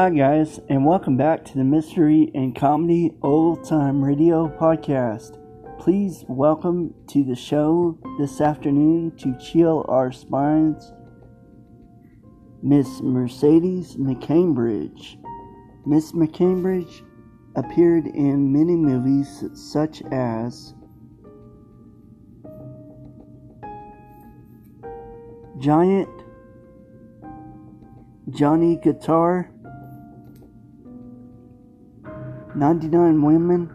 Hi, guys, and welcome back to the Mystery and Comedy Old Time Radio Podcast. Please welcome to the show this afternoon to chill our spines, Miss Mercedes McCambridge. Miss McCambridge appeared in many movies such as Giant, Johnny Guitar, 99 Women,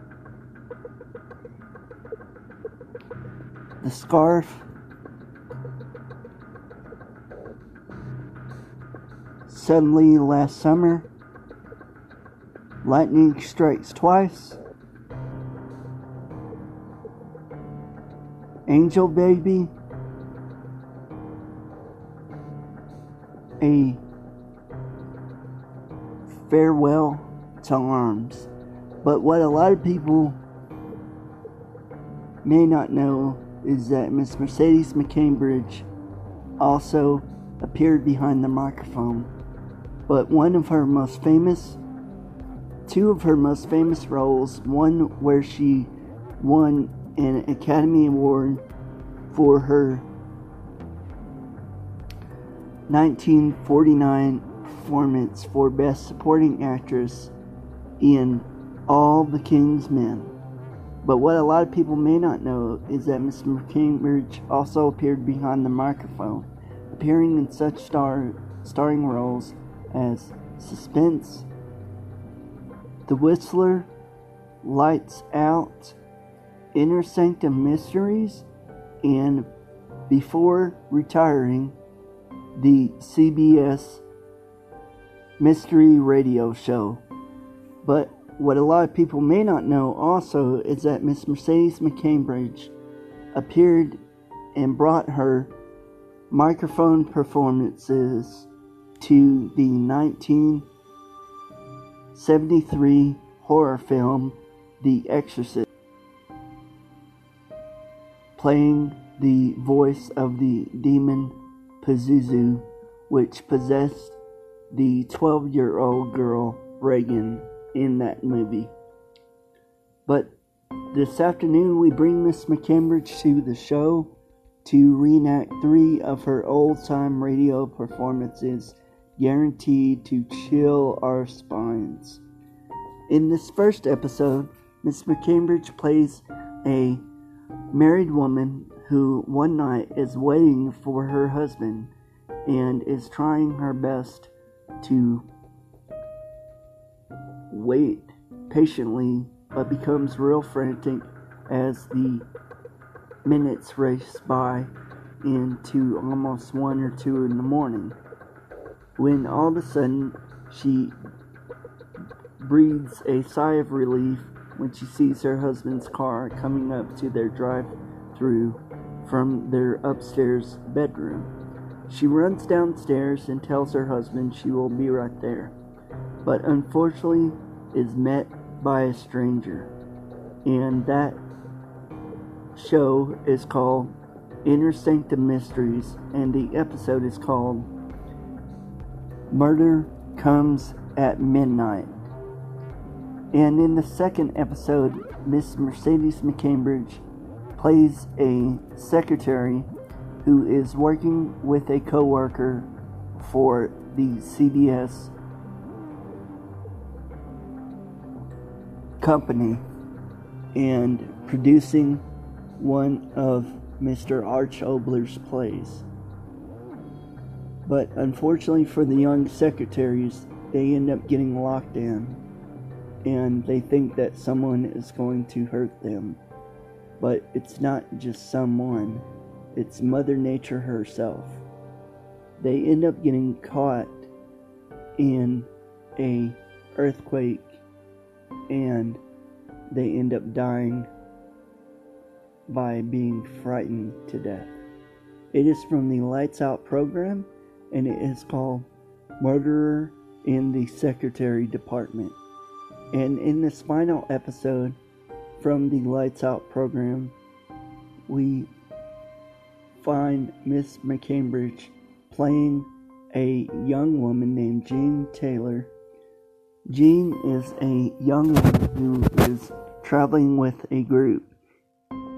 The Scarf, Suddenly Last Summer, Lightning Strikes Twice, Angel Baby, a farewell to arms. But what a lot of people may not know is that Miss Mercedes McCambridge also appeared behind the microphone. But one of her most famous, two of her most famous roles, one where she won an Academy Award for her 1949 performance for Best Supporting Actress in All the King's Men. But what a lot of people may not know is that Miss McCambridge also appeared behind the microphone, appearing in such star starring roles as Suspense, The Whistler, Lights Out, Inner Sanctum Mysteries, and before retiring, the CBS Mystery Radio Show. But what a lot of people may not know also is that Miss Mercedes McCambridge appeared and brought her microphone performances to the 1973 horror film The Exorcist, playing the voice of the demon Pazuzu, which possessed the 12 year old girl Regan in that movie. But this afternoon, we bring Miss McCambridge to the show to reenact three of her old time radio performances guaranteed to chill our spines. In this first episode, Miss McCambridge plays a married woman who one night is waiting for her husband and is trying her best to wait patiently but becomes real frantic as the minutes race by into almost one or two in the morning when all of a sudden she breathes a sigh of relief when she sees her husband's car coming up to their drive through from their upstairs bedroom. She runs downstairs and tells her husband she will be right there, but unfortunately is met by a stranger. And that show is called Inner Sanctum Mysteries, and the episode is called Murder Comes at Midnight. And in the second episode, Miss Mercedes McCambridge plays a secretary who is working with a coworker for the CBS company and producing one of Mr. Arch Oboler's plays. But unfortunately for the young secretaries, they end up getting locked in and they think that someone is going to hurt them. But it's not just someone, it's Mother Nature herself. They end up getting caught in a earthquake and they end up dying by being frightened to death. It is from the Lights Out program and it is called Murderer in the Secretary Department. And in this final episode from the Lights Out program, we find Miss McCambridge playing a young woman named Jane Taylor Jean is a young woman who is traveling with a group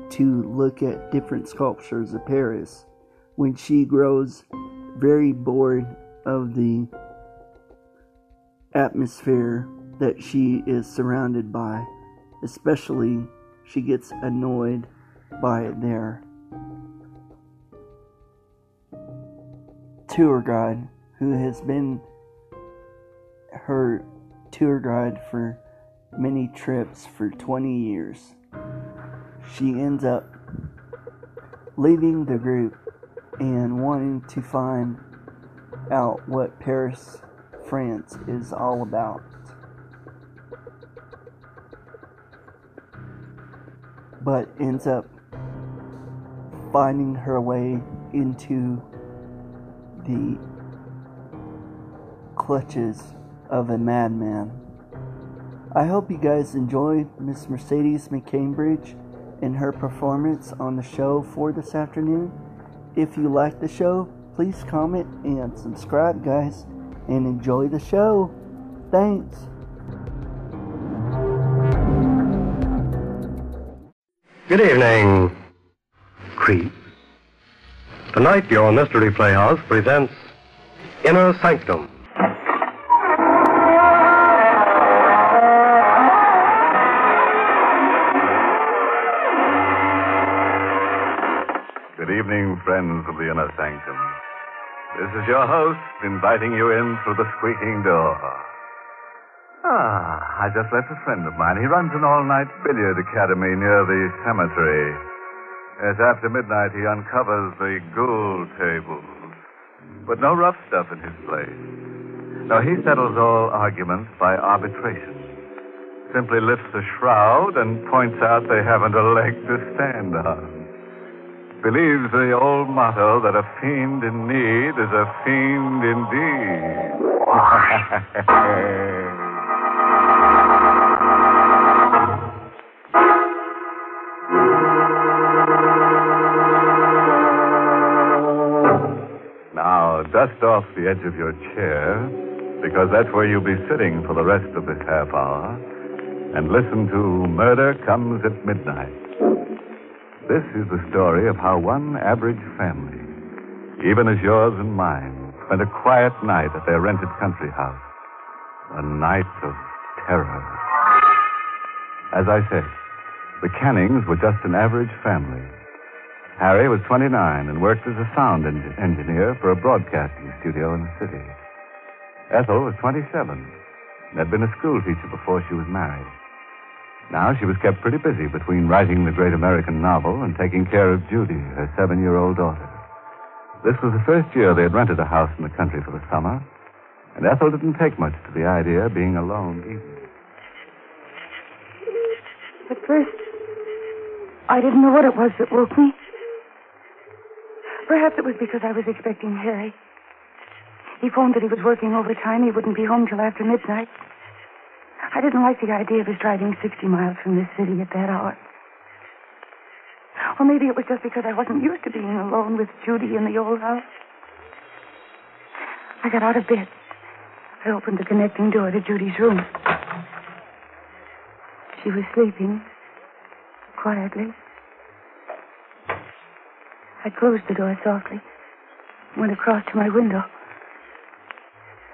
to look at different sculptures of Paris when she grows very bored of the atmosphere that she is surrounded by. Especially, she gets annoyed by their tour guide who has been her tour guide for many trips for 20 years. She ends up leaving the group and wanting to find out what Paris, France is all about. But ends up finding her way into the clutches of a madman. I hope you guys enjoyed Miss Mercedes McCambridge and her performance on the show for this afternoon. If you like the show, please comment and subscribe, guys, and enjoy the show. Thanks. Good evening, Creep. Tonight, your Mystery Playhouse presents Inner Sanctum. Friends of the Inner Sanctum. This is your host inviting you in through the squeaking door. Ah, I just left a friend of mine. He runs an all-night billiard academy near the cemetery. As after midnight, he uncovers the ghoul tables. But no rough stuff in his place. No, he settles all arguments by arbitration. Simply lifts a shroud and points out they haven't a leg to stand on believes the old motto that a fiend in need is a fiend indeed. now, dust off the edge of your chair, because that's where you'll be sitting for the rest of this half hour, and listen to Murder Comes at Midnight. This is the story of how one average family, even as yours and mine, spent a quiet night at their rented country house. A night of terror. As I said, the Cannings were just an average family. Harry was 29 and worked as a sound en- engineer for a broadcasting studio in the city. Ethel was 27 and had been a school teacher before she was married. Now she was kept pretty busy between writing the great American novel and taking care of Judy, her seven year old daughter. This was the first year they had rented a house in the country for the summer, and Ethel didn't take much to the idea of being alone either. At first, I didn't know what it was that woke me. Perhaps it was because I was expecting Harry. He phoned that he was working overtime. He wouldn't be home till after midnight. I didn't like the idea of his driving 60 miles from this city at that hour. Or maybe it was just because I wasn't used to being alone with Judy in the old house. I got out of bed. I opened the connecting door to Judy's room. She was sleeping quietly. I closed the door softly, and went across to my window.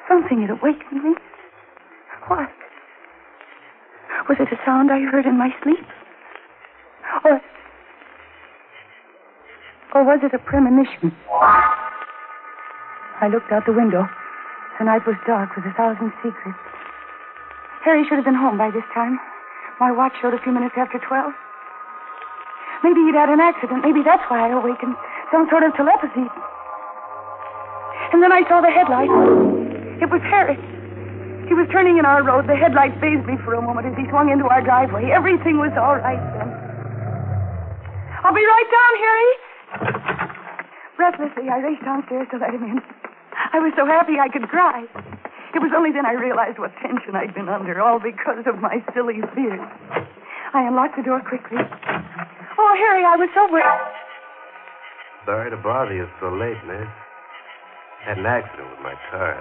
Something had awakened me. What? Was it a sound I heard in my sleep? Or. Or was it a premonition? I looked out the window. The night was dark with a thousand secrets. Harry should have been home by this time. My watch showed a few minutes after twelve. Maybe he'd had an accident. Maybe that's why I awakened. Some sort of telepathy. And then I saw the headlight. It was Harry. He was turning in our road. The headlight phased me for a moment as he swung into our driveway. Everything was all right then. I'll be right down, Harry. Breathlessly, I raced downstairs to let him in. I was so happy I could cry. It was only then I realized what tension I'd been under, all because of my silly fears. I unlocked the door quickly. Oh, Harry, I was so worried. Sorry to bother you so late, miss. Had an accident with my car.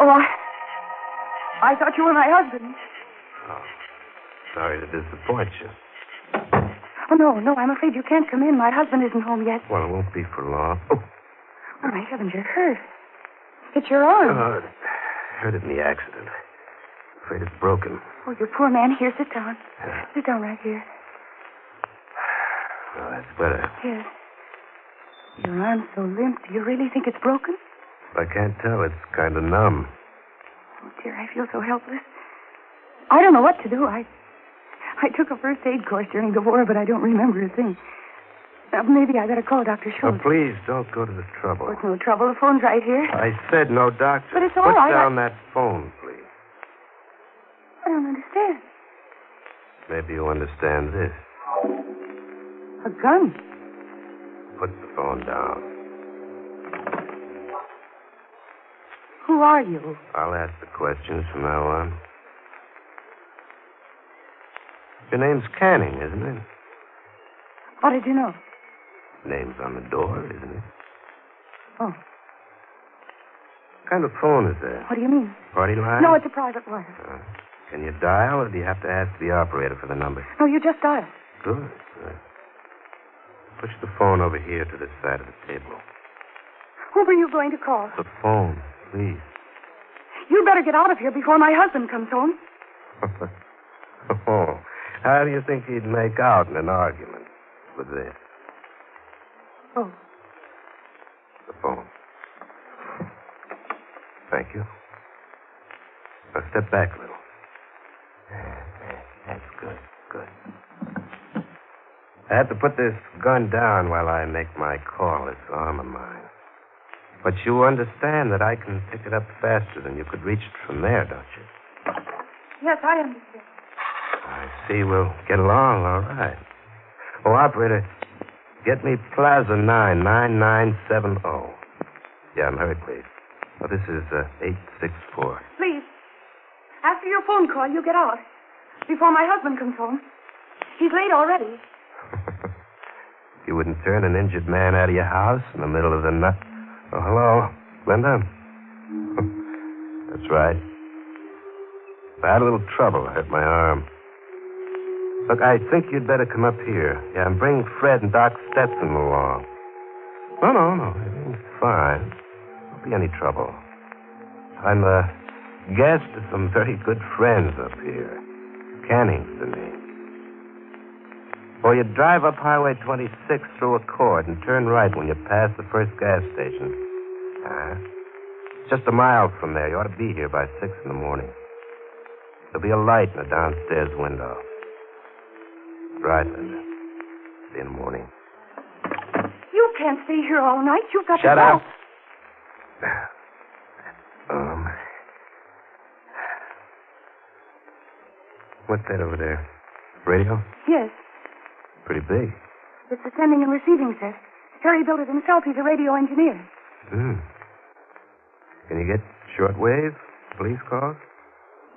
Oh, I, I thought you were my husband. Oh, sorry to disappoint you. Oh, no, no, I'm afraid you can't come in. My husband isn't home yet. Well, it won't be for long. Oh, Oh, my heavens, you're hurt. It's your arm. uh, hurt in the accident. Afraid it's broken. Oh, you poor man. Here, sit down. Yeah. Sit down right here. Oh, that's better. Yes. Your arm's so limp. Do you really think it's broken? I can't tell. It's kind of numb. Oh, dear, I feel so helpless. I don't know what to do. I I took a first aid course during the war, but I don't remember a thing. Uh, maybe I better call Dr. Oh, Schultz. please don't go to the trouble. Oh, it's no trouble. The phone's right here. I said no doctor. But it's all Put right. down that phone, please. I don't understand. Maybe you understand this. A gun. Put the phone down. Who are you? I'll ask the questions from now on. Your name's Canning, isn't it? How did you know? Name's on the door, isn't it? Oh, What kind of phone is that? what do you mean? Party line? No, it's a private wire. Uh, can you dial, or do you have to ask the operator for the number? No, you just dial. Good. good. Push the phone over here to the side of the table. Who were you going to call? The phone, please. You'd better get out of here before my husband comes home. oh, how do you think he'd make out in an argument with this? Oh, The phone. Thank you. Now step back a little. That's good. Good. I have to put this gun down while I make my call. It's arm of mine. But you understand that I can pick it up faster than you could reach it from there, don't you? yes, I understand. I see we'll get along all right. Oh, operator, get me Plaza 99970. Yeah, I'm hurry, please. Oh, this is uh, 864. Please, after your phone call, you get out. Before my husband comes home. He's late already. you wouldn't turn an injured man out of your house in the middle of the night. Oh, hello, Linda. That's right. I had a little trouble. I hurt my arm. Look, I think you'd better come up here. Yeah, and bring Fred and Doc Stetson along. No, no, no. Everything's fine. Won't be any trouble. I'm a guest of some very good friends up here. Canning's the name. Or you drive up Highway 26 through a Accord and turn right when you pass the first gas station. Uh, it's just a mile from there. You ought to be here by 6 in the morning. There'll be a light in the downstairs window. Right, Linda. See in the morning. You can't stay here all night. You've got Shut to go. up. Um. What's that over there? Radio? Yes, Pretty big. it's the sending and receiving set. Harry built it himself. He's a radio engineer. Hmm. Can you get shortwave police calls?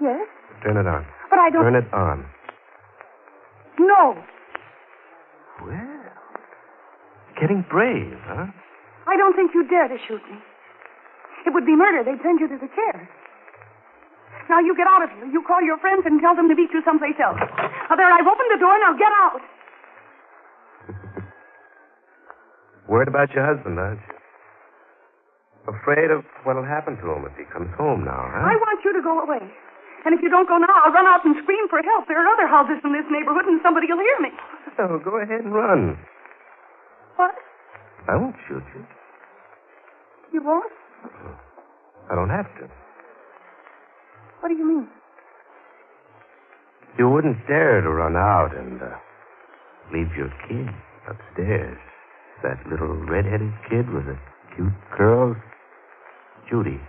Yes, Turn it on. but I don't. Turn it on. No, Well, getting brave, huh? I don't think you'd dare to shoot me. It would be murder. They'd send you to the chair. Now you get out of here. You call your friends and tell them to meet you someplace else. Now there, I've opened the door. Now get out. Worried about your husband, aren't you? Afraid of what'll happen to him if he comes home now, huh? I want you to go away. And if you don't go now, I'll run out and scream for help. There are other houses in this neighborhood, and somebody will hear me. Oh, go ahead and run. What? I won't shoot you. You won't? I don't have to. What do you mean? You wouldn't dare to run out and uh, leave your kid upstairs. That little red-headed kid with the cute curls. Judy.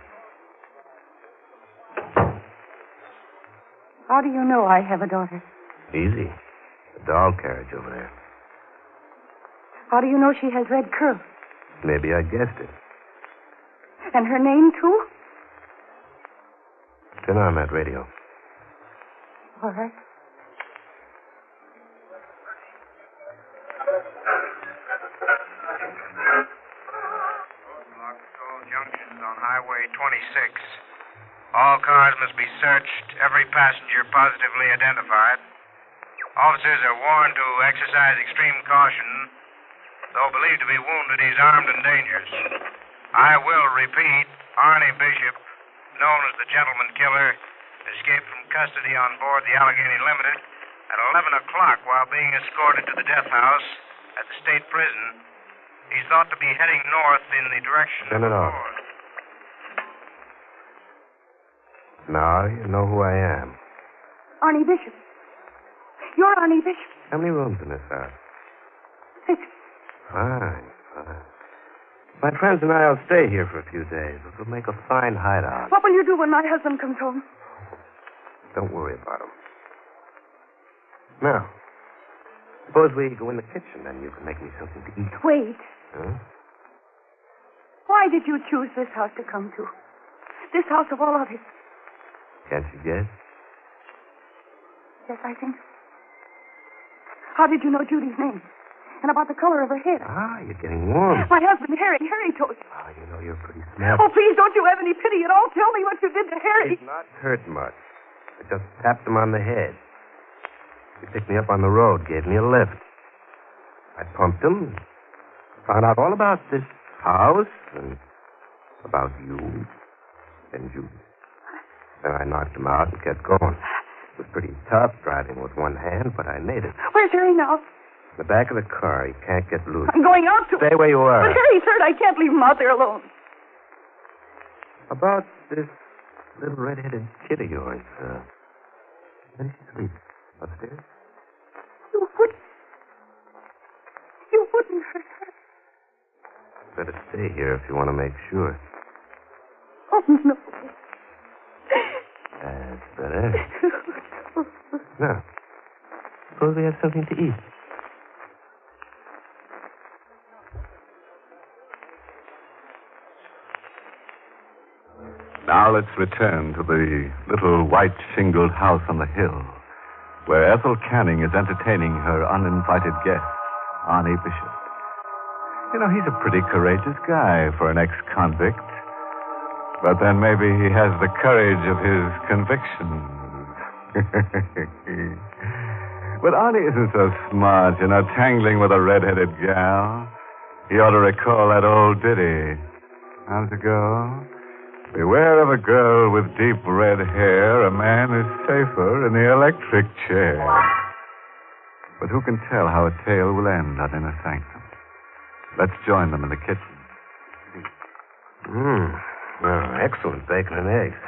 How do you know I have a daughter? Easy. The doll carriage over there. How do you know she has red curls? Maybe I guessed it. And her name, too? Turn on that radio. All right. Highway 26. All cars must be searched, every passenger positively identified. Officers are warned to exercise extreme caution. Though believed to be wounded, he's armed and dangerous. I will repeat Arnie Bishop, known as the gentleman killer, escaped from custody on board the Allegheny Limited at 11 o'clock while being escorted to the death house at the state prison. He's thought to be heading north in the direction Turn of it the off. fort. Now you know who I am. Arnie Bishop. You're Arnie Bishop. How many rooms in this house? Six. Fine, fine. My friends and I will stay here for a few days. It'll make a fine hideout. What will you do when my husband comes home? Don't worry about him. Now, suppose we go in the kitchen, then you can make me something to eat. Wait. Huh? Why did you choose this house to come to? This house of all others. Can't you guess? Yes, I think. so. How did you know Judy's name? And about the color of her hair? Ah, you're getting warm. My husband, Harry. Harry told you. Ah, you know you're pretty smart. Oh, please, don't you have any pity at all? Tell me what you did to Harry. He's not hurt much. I just tapped him on the head. He picked me up on the road, gave me a lift. I pumped him, found out all about this house and about you and Judy. Then I knocked him out and kept going. It was pretty tough driving with one hand, but I made it. Where's Harry now? In the back of the car, he can't get loose. I'm going out to Stay where you are. But Harry's hurt. I can't leave him out there alone. About this little red-headed kid of yours, uh, where does she sleep? Upstairs? You wouldn't. You wouldn't hurt her. Better stay here if you want to make sure. Oh, no. That's better. Now, suppose we have something to eat. Now let's return to the little white shingled house on the hill, where Ethel Canning is entertaining her uninvited guest, Arnie Bishop. You know, he's a pretty courageous guy for an ex convict. But then maybe he has the courage of his convictions. but Arnie isn't so smart, you know, tangling with a red-headed gal. He ought to recall that old ditty. How's it go? Beware of a girl with deep red hair. A man is safer in the electric chair. But who can tell how a tale will end out in a sanctum? Let's join them in the kitchen. Mmm. Oh, excellent bacon and eggs.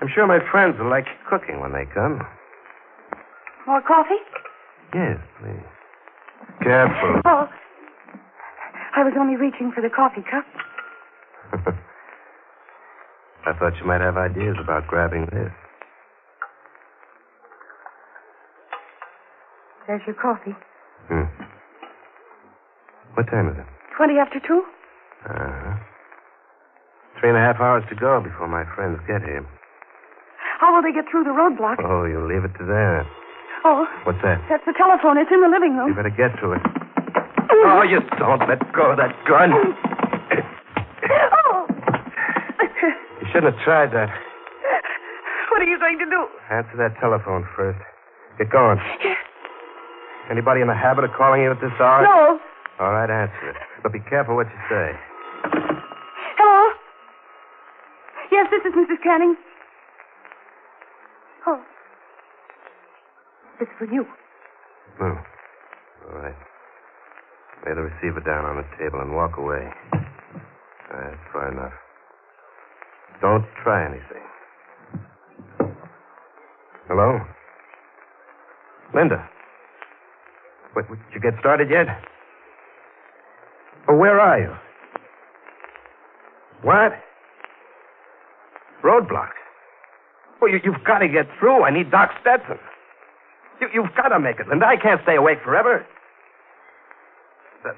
I'm sure my friends will like cooking when they come. More coffee? Yes, please. Careful. Oh. I was only reaching for the coffee cup. I thought you might have ideas about grabbing this. There's your coffee. Hmm. What time is it? Twenty after two? Uh-huh. Three and a half hours to go before my friends get here. Oh, How will they get through the roadblock? Oh, you'll leave it to them. Oh, What's that? that's the telephone. It's in the living room. You better get to it. Oh, you don't let go of that gun. Oh. You shouldn't have tried that. what are you going to do? Answer that telephone first. Get going. Anybody in the habit of calling you at this hour? No. All right, answer it. But be careful what you say. Hello? This is Mrs. Canning. Oh. It's for you. Hmm. All right. Lay the receiver down on the table and walk away. That's far enough. Don't try anything. Hello? Linda. What, did you get started yet? Oh, where are you? What? Roadblock. Well, you, you've got to get through. I need Doc Stetson. You, you've got to make it, Linda. I can't stay awake forever. That...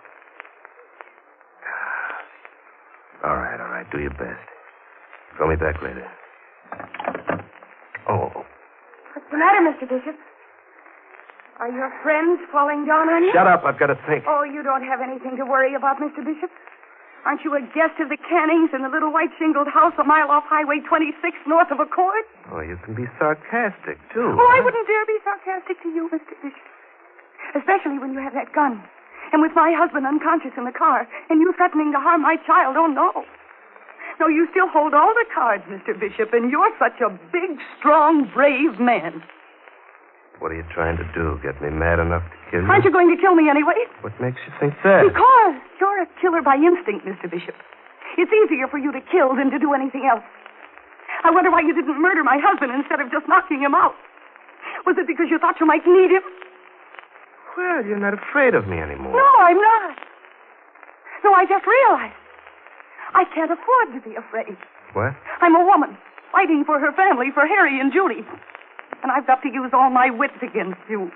All right, all right. Do your best. Call me back later. Oh, What's the matter, Mr. Bishop? Are your friends falling down on you? shut up. I've got to think. Oh, you don't have anything to worry about, Mr. Bishop. Aren't you a guest of the Cannings in the little white shingled house a mile off Highway 26 north of Accord? Oh, you can be sarcastic, too. Oh, I wouldn't dare be sarcastic to you, Mr. Bishop. Especially when you have that gun. And with my husband unconscious in the car, and you threatening to harm my child. Oh, no. No, you still hold all the cards, Mr. Bishop, and you're such a big, strong, brave man. What are you trying to do? Get me mad enough to kill you? Aren't you going to kill me anyway? What makes you think that? Because you're a killer by instinct, Mr. Bishop. It's easier for you to kill than to do anything else. I wonder why you didn't murder my husband instead of just knocking him out. Was it because you thought you might need him? Well, you're not afraid of me anymore. No, I'm not. No, I just realized. I can't afford to be afraid. What? I'm a woman, fighting for her family, for Harry and Judy. And I've got to use all my wits against you.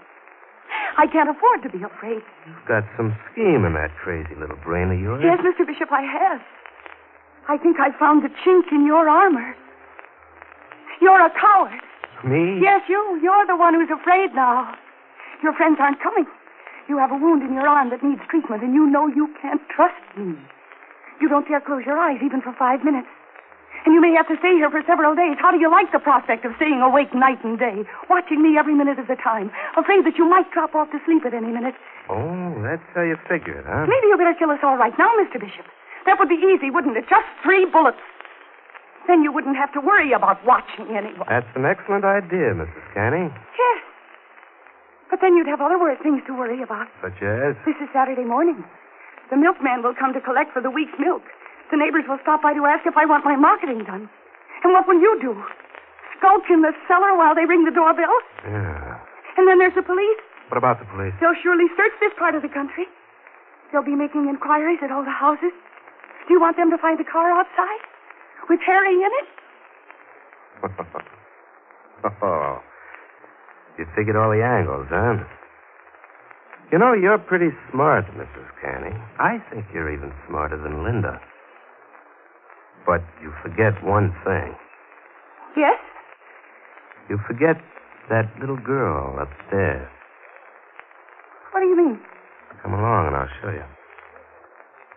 I can't afford to be afraid. You've got some scheme in that crazy little brain of yours. Yes, Mr. Bishop, I have. I think I found the chink in your armor. You're a coward. Me? Yes, you. You're the one who's afraid now. Your friends aren't coming. You have a wound in your arm that needs treatment, and you know you can't trust me. You don't dare close your eyes even for five minutes. And you may have to stay here for several days. How do you like the prospect of staying awake night and day, watching me every minute of the time, afraid that you might drop off to sleep at any minute? Oh, that's how you figure it, huh? Maybe you better kill us all right now, Mr. Bishop. That would be easy, wouldn't it? Just three bullets. Then you wouldn't have to worry about watching anyone. That's an excellent idea, Mrs. Canning. Yes. But then you'd have other wor- things to worry about. Such as? This is Saturday morning. The milkman will come to collect for the week's milk. The neighbors will stop by to ask if I want my marketing done. And what will you do? Skulk in the cellar while they ring the doorbell? Yeah. And then there's the police. What about the police? They'll surely search this part of the country. They'll be making inquiries at all the houses. Do you want them to find the car outside? With Harry in it? oh. You figured all the angles, huh? You know, you're pretty smart, Mrs. Canning. I think you're even smarter than Linda. But you forget one thing. Yes? You forget that little girl upstairs. What do you mean? Come along and I'll show you.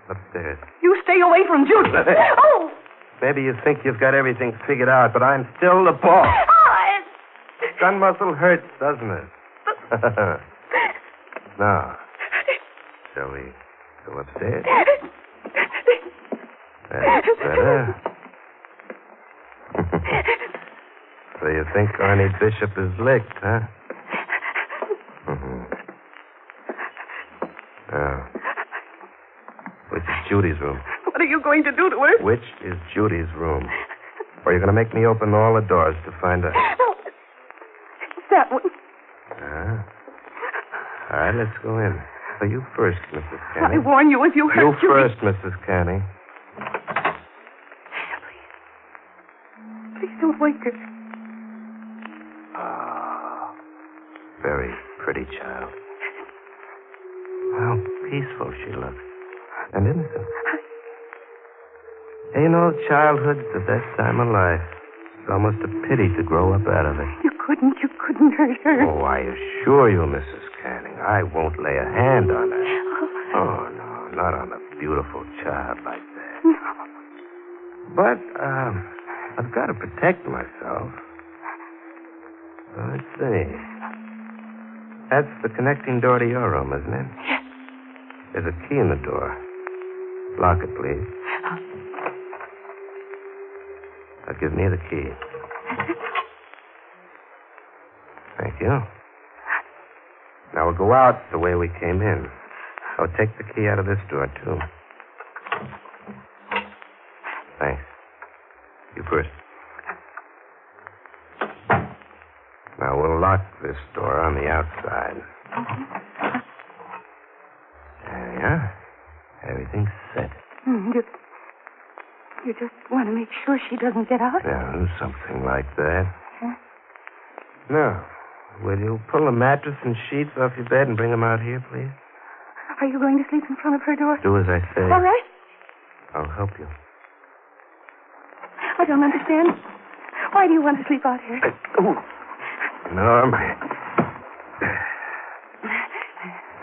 Upstairs. You stay away from Judy. oh! Maybe you think you've got everything figured out, but I'm still the boss. Oh, Gun muscle hurts, doesn't it? now, shall we go upstairs? That's better. so you think Arnie Bishop is licked, huh? Mhm. Oh. Which is Judy's room? what are you going to do to her? Which is Judy's room? Or are you're going to make me open all the doors to find out? No. It's that one. Huh? All right, let's go in. So you first, Mrs. I Canning. warn you, if you hurt You Judy- first, Mrs. Canning. Please don't wake her. Ah, very pretty child. How peaceful she looks. And innocent. You know, childhood's the best time of life. It's almost a pity to grow up out of it. You couldn't, you couldn't hurt her. Oh, I assure you, Mrs. Canning, I won't lay a hand on her. Oh, no, not on a beautiful child like that. But, um, I've got to protect myself. Let's see. That's the connecting door to your room, isn't it? Yes. There's a key in the door. Lock it, please. Oh. Now give me the key. Thank you. Now we'll go out the way we came in. I'll take the key out of this door, too. Thanks. You first. Now we'll lock this door on the outside. There you are. Everything's set. Hmm, You, you just want to make sure she doesn't get out? Yeah, something like that. Huh? Now, will you pull the mattress and sheets off your bed and bring them out here, please? Are you going to sleep in front of her door? Do as I say. All right. I'll help you. I don't understand. Why do you want to sleep out here? Oh. Norm.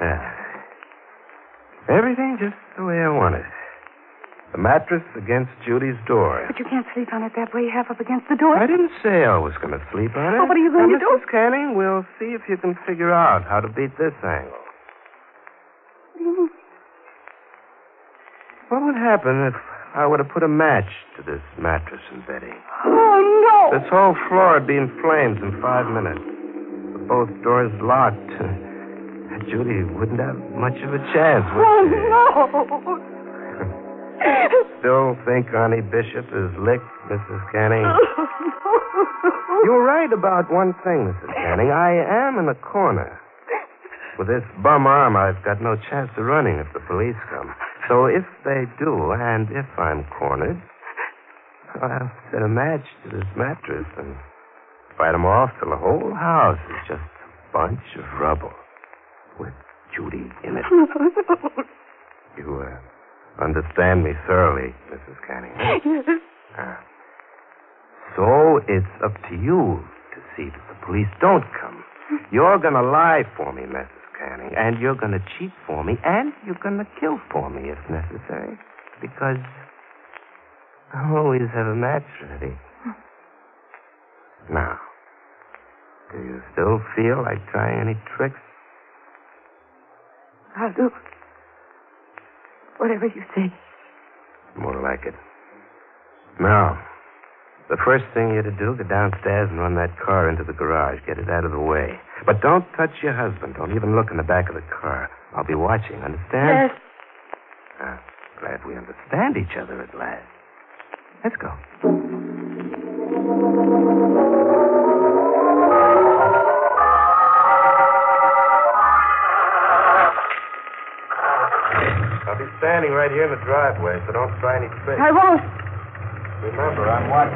Yeah. Everything just the way I want it. The mattress against Judy's door. But you can't sleep on it that way, half up against the door. I didn't say I was going to sleep on it. Oh, what are you going now, to do? Mrs. Canning, we'll see if you can figure out how to beat this angle. What do you mean? What would happen if I were to put a match to this mattress and bedding? Oh, no. This whole floor would be in flames in five minutes. With both doors locked. Uh, Judy wouldn't have much of a chance, would Oh, she? no. Still think Arnie Bishop is licked, Mrs. Canning? Oh, You're right about one thing, Mrs. Canning. I am in a corner. With this bum arm, I've got no chance of running if the police come. So if they do, and if I'm cornered, I'll set a match to this mattress and fight 'em off till the whole house is just a bunch of rubble with Judy in it. You uh, understand me thoroughly, Mrs. Canning. yes. Ah. So it's up to you to see that the police don't come. You're going to lie for me, Mrs. Canning, and you're going to cheat for me, and you're going to kill for me if necessary, because I always have a match ready. Now, do you still feel like trying any tricks? I'll do whatever you say. More like it. Now, the first thing you're to do, go downstairs and run that car into the garage. Get it out of the way. But don't touch your husband. Don't even look in the back of the car. I'll be watching, understand? Yes. Ah, glad we understand each other at last. Let's go. I'll be standing right here in the driveway, so don't try any tricks. I won't. Remember, I'm watching.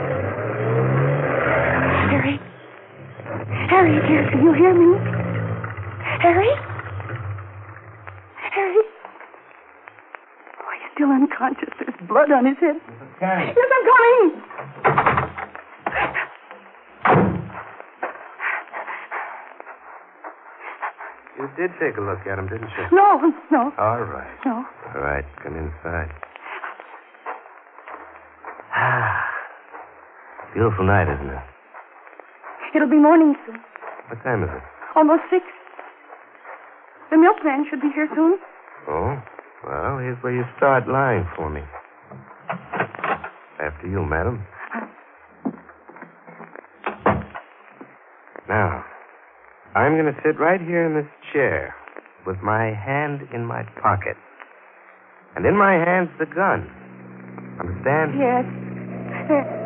Harry. Harry, dear, can you hear me? Harry? Harry? Oh, he's still unconscious. There's blood on his head. Mrs. Yes, I'm coming. You did take a look at him, didn't you? No, no, All right. no. All right, come inside. Ah. Beautiful night, isn't it? It'll be morning soon. What time is it? Almost six. The milkman should be here soon. Oh, well, here's where you start lying for me. After you, madam. Now, I'm going to sit right here in this chair with my hand in my pocket. And in my hand's the gun. Understand? Yes. There.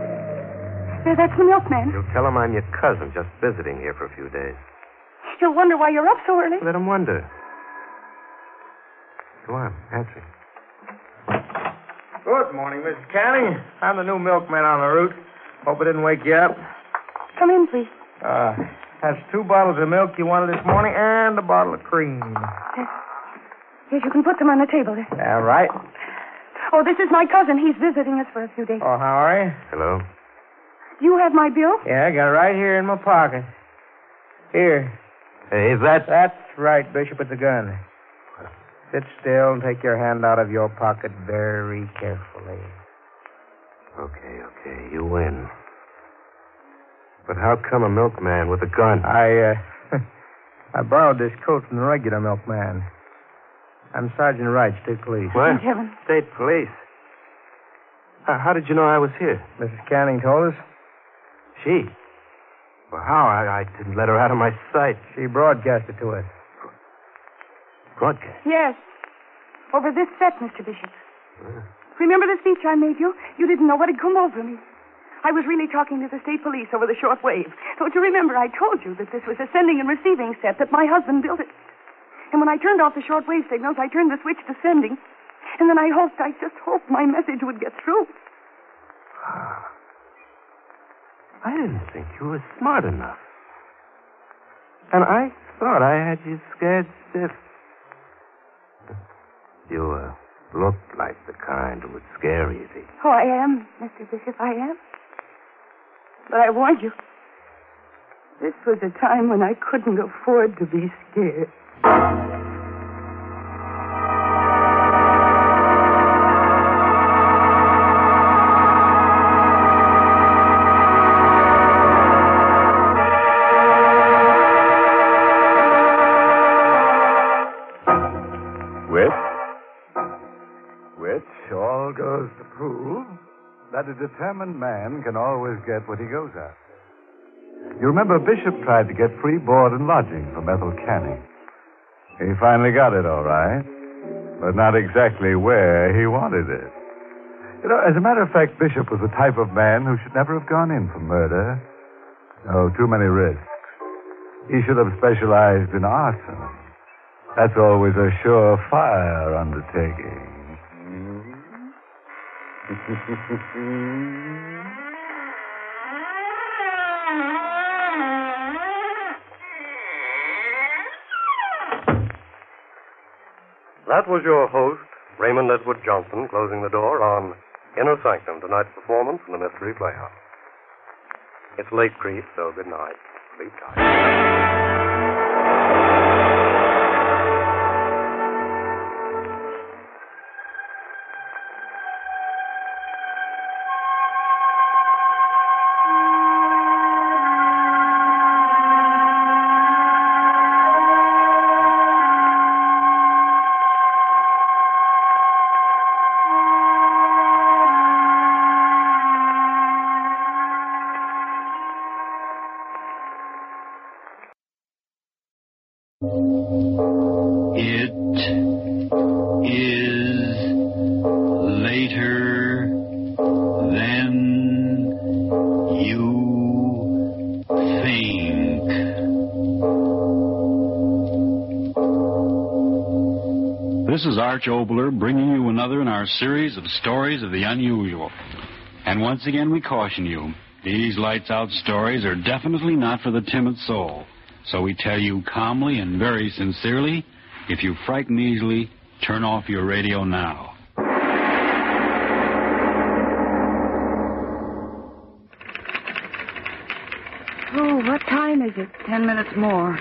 There, that's the milkman. You'll tell him I'm your cousin, just visiting here for a few days. He'll wonder why you're up so early. Let him wonder. Go on, answer. Good morning, Mrs. Canning. I'm the new milkman on the route. Hope it didn't wake you up. Come in, please. Uh, that's two bottles of milk you wanted this morning and a bottle of cream. Yes, you can put them on the table. All right. Oh, this is my cousin. He's visiting us for a few days. Oh, how are you? Hello? You have my bill? Yeah, I got it right here in my pocket. Here. Hey, is that... That's right, Bishop, with the gun. Sit still and take your hand out of your pocket very carefully. Okay, okay, you win. But how come a milkman with a gun? I, uh, I borrowed this coat from the regular milkman. I'm Sergeant Wright, State Police. What? Thank heaven. State police. Uh, how did you know I was here? Mrs. Canning told us. She. Well, how? I, I didn't let her out of my sight. She broadcasted it to us. Broadcast. Yes. Over this set, Mr. Bishop. Remember the speech I made you? You didn't know what had come over me. I was really talking to the state police over the short wave. Don't you remember I told you that this was a sending and receiving set, that my husband built it? And when I turned off the short wave signals, I turned the switch to sending. And then I hoped, I just hoped my message would get through. Ah. I didn't think you were smart enough. And I thought I had you scared stiff. You uh, looked like the kind who would scare easy. Oh, I am, Mr. Bishop, I am. But I warned you. This was a time when I couldn't afford to be scared. Determined man can always get what he goes after. You remember Bishop tried to get free board and lodging from Ethel Canning. He finally got it, all right, but not exactly where he wanted it. You know, as a matter of fact, Bishop was the type of man who should never have gone in for murder. Oh, too many risks. He should have specialized in arson. That's always a surefire undertaking. That was your host, Raymond Edward Johnson, closing the door on Inner Sanctum, tonight's performance in the Mystery Playhouse. It's late, Creed, so good night. Sleep tight. Arch Oboler bringing you another in our series of stories of the unusual. And once again, we caution you these lights out stories are definitely not for the timid soul. So we tell you calmly and very sincerely if you frighten easily, turn off your radio now. Oh, what time is it? Ten minutes more.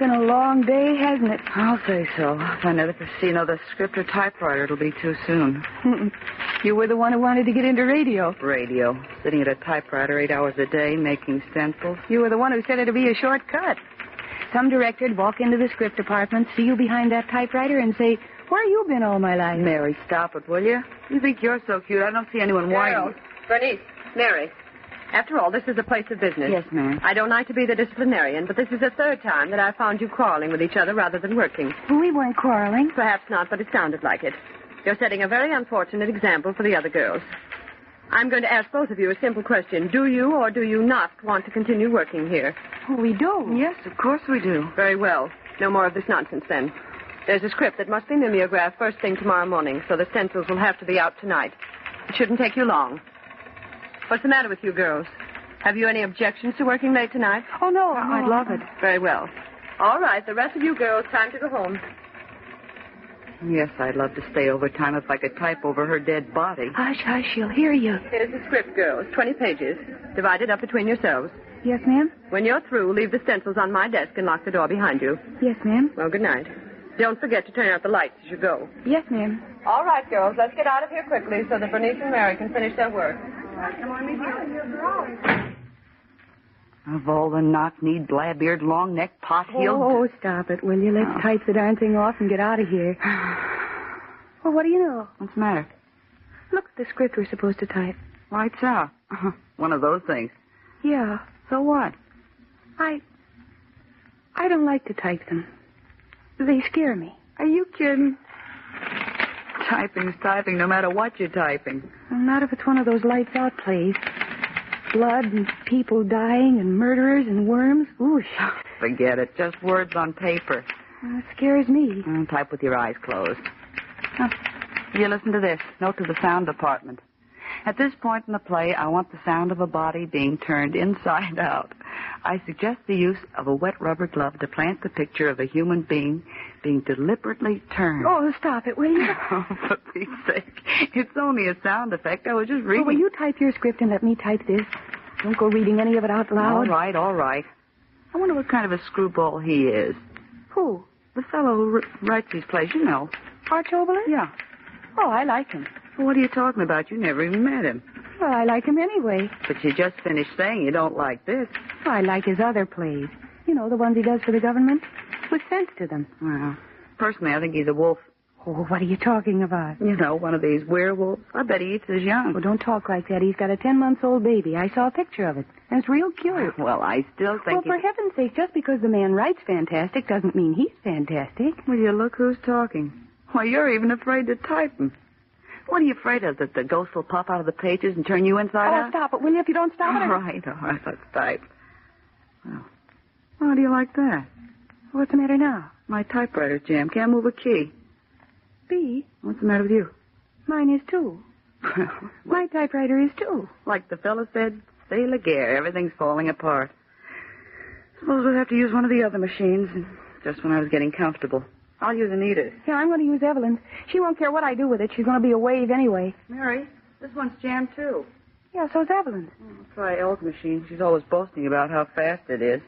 Gee, it's been a long day, hasn't it? I'll say so. If I never could see another script or typewriter, it'll be too soon. you were the one who wanted to get into radio. Radio. Sitting at a typewriter eight hours a day, making stencils. You were the one who said it'd be a shortcut. Some director'd walk into the script department, see you behind that typewriter, and say, Where you been all my life? Mary, stop it, will you? You think you're so cute. I don't see anyone whining. Bernice, Mary. After all, this is a place of business. Yes, ma'am. I don't like to be the disciplinarian, but this is the third time that I've found you quarreling with each other rather than working. We weren't quarreling. Perhaps not, but it sounded like it. You're setting a very unfortunate example for the other girls. I'm going to ask both of you a simple question. Do you or do you not want to continue working here? We do. Yes, of course we do. Very well. No more of this nonsense then. There's a script that must be mimeographed first thing tomorrow morning, so the stencils will have to be out tonight. It shouldn't take you long. What's the matter with you girls? Have you any objections to working late tonight? Oh, no. Oh, I'd love it. Very well. All right, the rest of you girls, time to go home. Yes, I'd love to stay overtime if I could type over her dead body. Hush, hush, she'll hear you. Here's the script, girls. Twenty pages. Divide it up between yourselves. Yes, ma'am? When you're through, leave the stencils on my desk and lock the door behind you. Yes, ma'am. Well, good night. Don't forget to turn out the lights as you go. Yes, ma'am. All right, girls, let's get out of here quickly so that Bernice and Mary can finish their work. Of all the knock-kneed, blab-eared, long-necked, pot-heeled... Oh, stop it, will you? Let's Oh. type the darn thing off and get out of here. Well, what do you know? What's the matter? Look at the script we're supposed to type. Lights out. Uh, one of those things. Yeah, So what? I. I don't like to type them. They scare me. Are you kidding? Typing's typing no matter what you're typing. Well, not if it's one of those lights out plays. Blood and people dying and murderers and worms. Oosh. Forget it. Just words on paper. That scares me. Mm, type with your eyes closed. Huh. You listen to this. Note to the sound department. At this point in the play, I want the sound of a body being turned inside out. I suggest the use of a wet rubber glove to plant the picture of a human being being deliberately turned. Oh, stop it, will you? Oh, for Pete's sake. It's only a sound effect. I was just reading. Oh, will you type your script and let me type this? Don't go reading any of it out loud. All right, all right. I wonder what kind of a screwball he is. Who? The fellow who r- writes these plays, you know. Arch Oboler? Yeah. Oh, I like him. Well, what are you talking about? You never even met him. Well, I like him anyway. But you just finished saying you don't like this. Oh, I like his other plays. You know, the ones he does for the government. With sense to them. Well, personally, I think he's a wolf. Oh, what are you talking about? You know, one of these werewolves. I bet he eats his young. Oh, don't talk like that. He's got a ten-month-old baby. I saw a picture of it. And it's real cute. Well, I still think. Well, for he- heaven's sake, just because the man writes fantastic doesn't mean he's fantastic. Will you look who's talking? Why, you're even afraid to type 'em. What are you afraid of? That the ghost will pop out of the pages and turn you inside out? oh, out? stop it, will you? If you don't stop it, All right, all right, let's type. Well, how do you like that? What's the matter now? My typewriter's jammed. Can't move a key. B, What's the matter with you? mine is too. My typewriter is too. like the fella said, c'est la guerre. Everything's falling apart. Suppose we'll have to use one of the other machines. Just when I was getting comfortable. I'll use Anita's. Yeah, I'm going to use Evelyn's. She won't care what I do with it. She's going to be a wave anyway. Mary, this one's jammed too. Yeah, so's Evelyn's. I'll try Elle's machine. She's always boasting about how fast it is.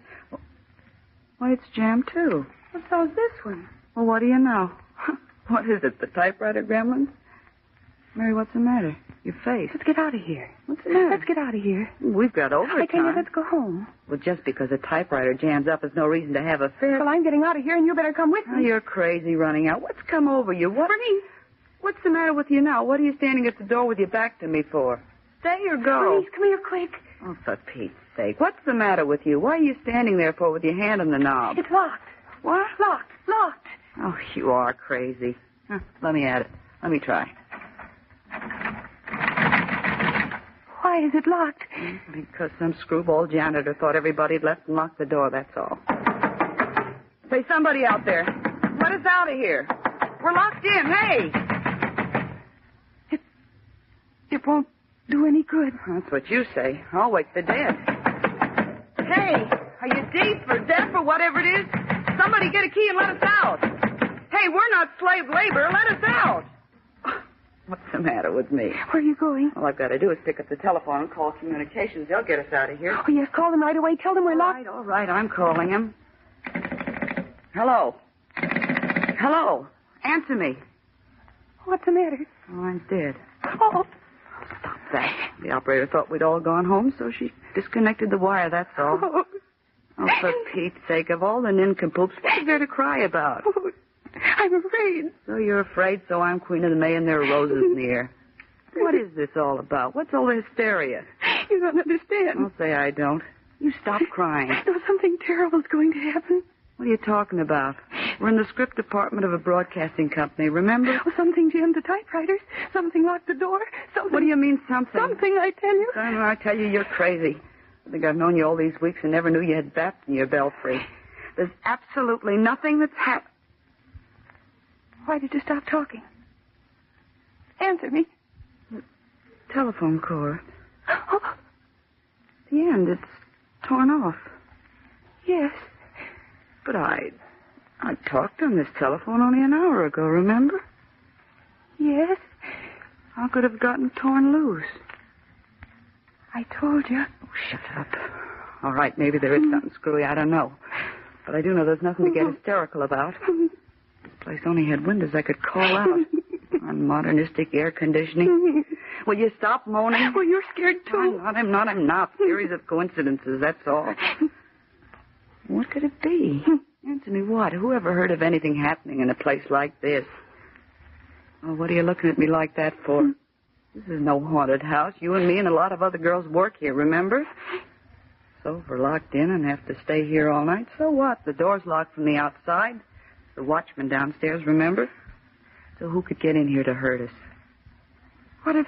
Why, it's jammed too. Well, so's this one. Well, what do you know? what is it, the typewriter gremlins? Mary, what's the matter? Your face. Let's get out of here. What's the matter? Let's get out of here. We've got overtime. I tell you, let's go home. Well, just because a typewriter jams up is no reason to have a fit. Well, I'm getting out of here, and you better come with Oh, me. you're crazy running out. What's come over you? What? Bernice. What's the matter with you now? What are you standing at the door with your back to me for? Stay or go. Bernice, come here quick. Oh, for Pete's sake. What's the matter with you? Why are you standing there for with your hand on the knob? It's locked. What? Locked. Locked. Oh, you are crazy. Huh, let me at it. Let me try. Why is it locked? Because some screwball janitor thought everybody'd left and locked the door, that's all. Say, somebody out there, let us out of here. We're locked in. Hey! It won't do any good. That's what you say. I'll wake the dead. Hey, are you deaf or deaf or whatever it is? Somebody get a key and let us out. Hey, we're not slave labor. Let us out. What's the matter with me? Where are you going? All I've got to do is pick up the telephone and call communications. They'll get us out of here. Oh, yes, call them right away. Tell them we're All locked. right, all right. I'm calling him. Hello. Hello. Answer me. What's the matter? Oh, I'm dead. Oh, That. The operator thought we'd all gone home, so she disconnected the wire, that's all. oh. Oh, for Pete's sake, of all the nincompoops, what's there to cry about? oh. I'm afraid. So you're afraid, so I'm Queen of the May and there are roses in the air. What is this all about? What's all the hysteria? You don't understand. Don't say I don't. You stop crying. Was something terrible's going to happen. You talking about? We're in the script department of a broadcasting company, remember? Oh, something jammed the typewriters. Something locked the door. Something. What do you mean, something? Something, I tell you. Son, I tell you, you're crazy. I think I've known you all these weeks and never knew you had bats in your belfry. There's absolutely nothing that's happened. Why did you stop talking? Answer me. The Telephone cord. Oh, The end, it's torn off. yes. But I. I talked on this telephone only an hour ago, remember? Yes. I could have gotten torn loose? I told you. Oh, shut up. All right, maybe there is something screwy. I don't know. But I do know there's nothing to get hysterical about. This place only had windows I could call out. On modernistic air conditioning. Will you stop moaning? Well, you're scared too. I'm not, I'm not, I'm not. Series of coincidences, that's all. What could it be? Answer me what? Who ever heard of anything happening in a place like this? Oh, what are you looking at me like that for? This is no haunted house. You and me and a lot of other girls work here, remember? So if we're locked in and have to stay here all night, so what? The door's locked from the outside. The watchman downstairs, remember? So who could get in here to hurt us? What if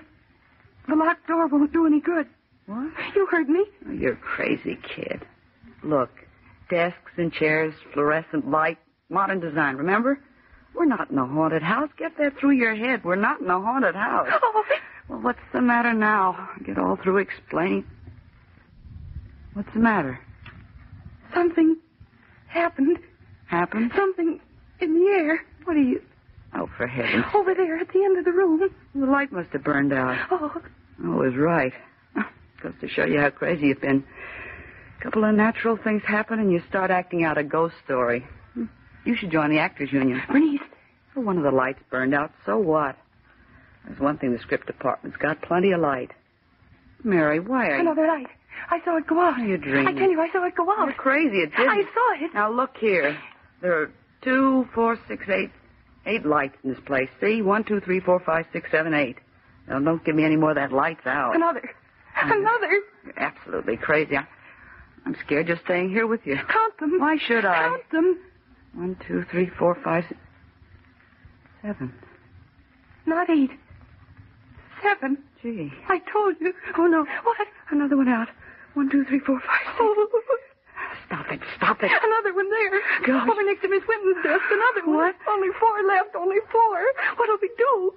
the locked door won't do any good? What? You heard me. Oh, you're crazy kid. Look, desks and chairs, fluorescent light, modern design, remember? We're not in a haunted house. Get that through your head. We're not in a haunted house. Oh, Well, what's the matter now? Get all through explaining. What's the matter? something happened. Happened? Something in the air. What are you... Oh, for heaven's... Over there at the end of the room. The light must have burned out. Oh, oh I was right. Goes to show you how crazy you've been. A couple of natural things happen and you start acting out a ghost story. Hmm. You should join the Actors Union. Bernice. Well, one of the lights burned out, so what? There's one thing the script department's got plenty of light. Mary, why are you... Another light. I saw it go out. Are you dreaming? I tell you, I saw it go out. You're crazy. It didn't. I saw it. Now, look here. There are two, four, six, eight, Eight lights in this place. See? One, two, three, four, five, six, seven, eight. Now, don't give me any more of that lights out. Another. Hmm. Another. You're absolutely crazy. I, I'm scared just staying here with you. Count them. Why should I? Count them. One, two, three, four, five, six, seven. Not eight. Seven. Gee. I told you. Oh, no. What? Another one out. One, two, three, four, five, six. Oh. Stop it. Stop it. Another one there. Gosh. Over next to Miss Winton's desk. Another one. What? Only four left. Only four. What'll we do?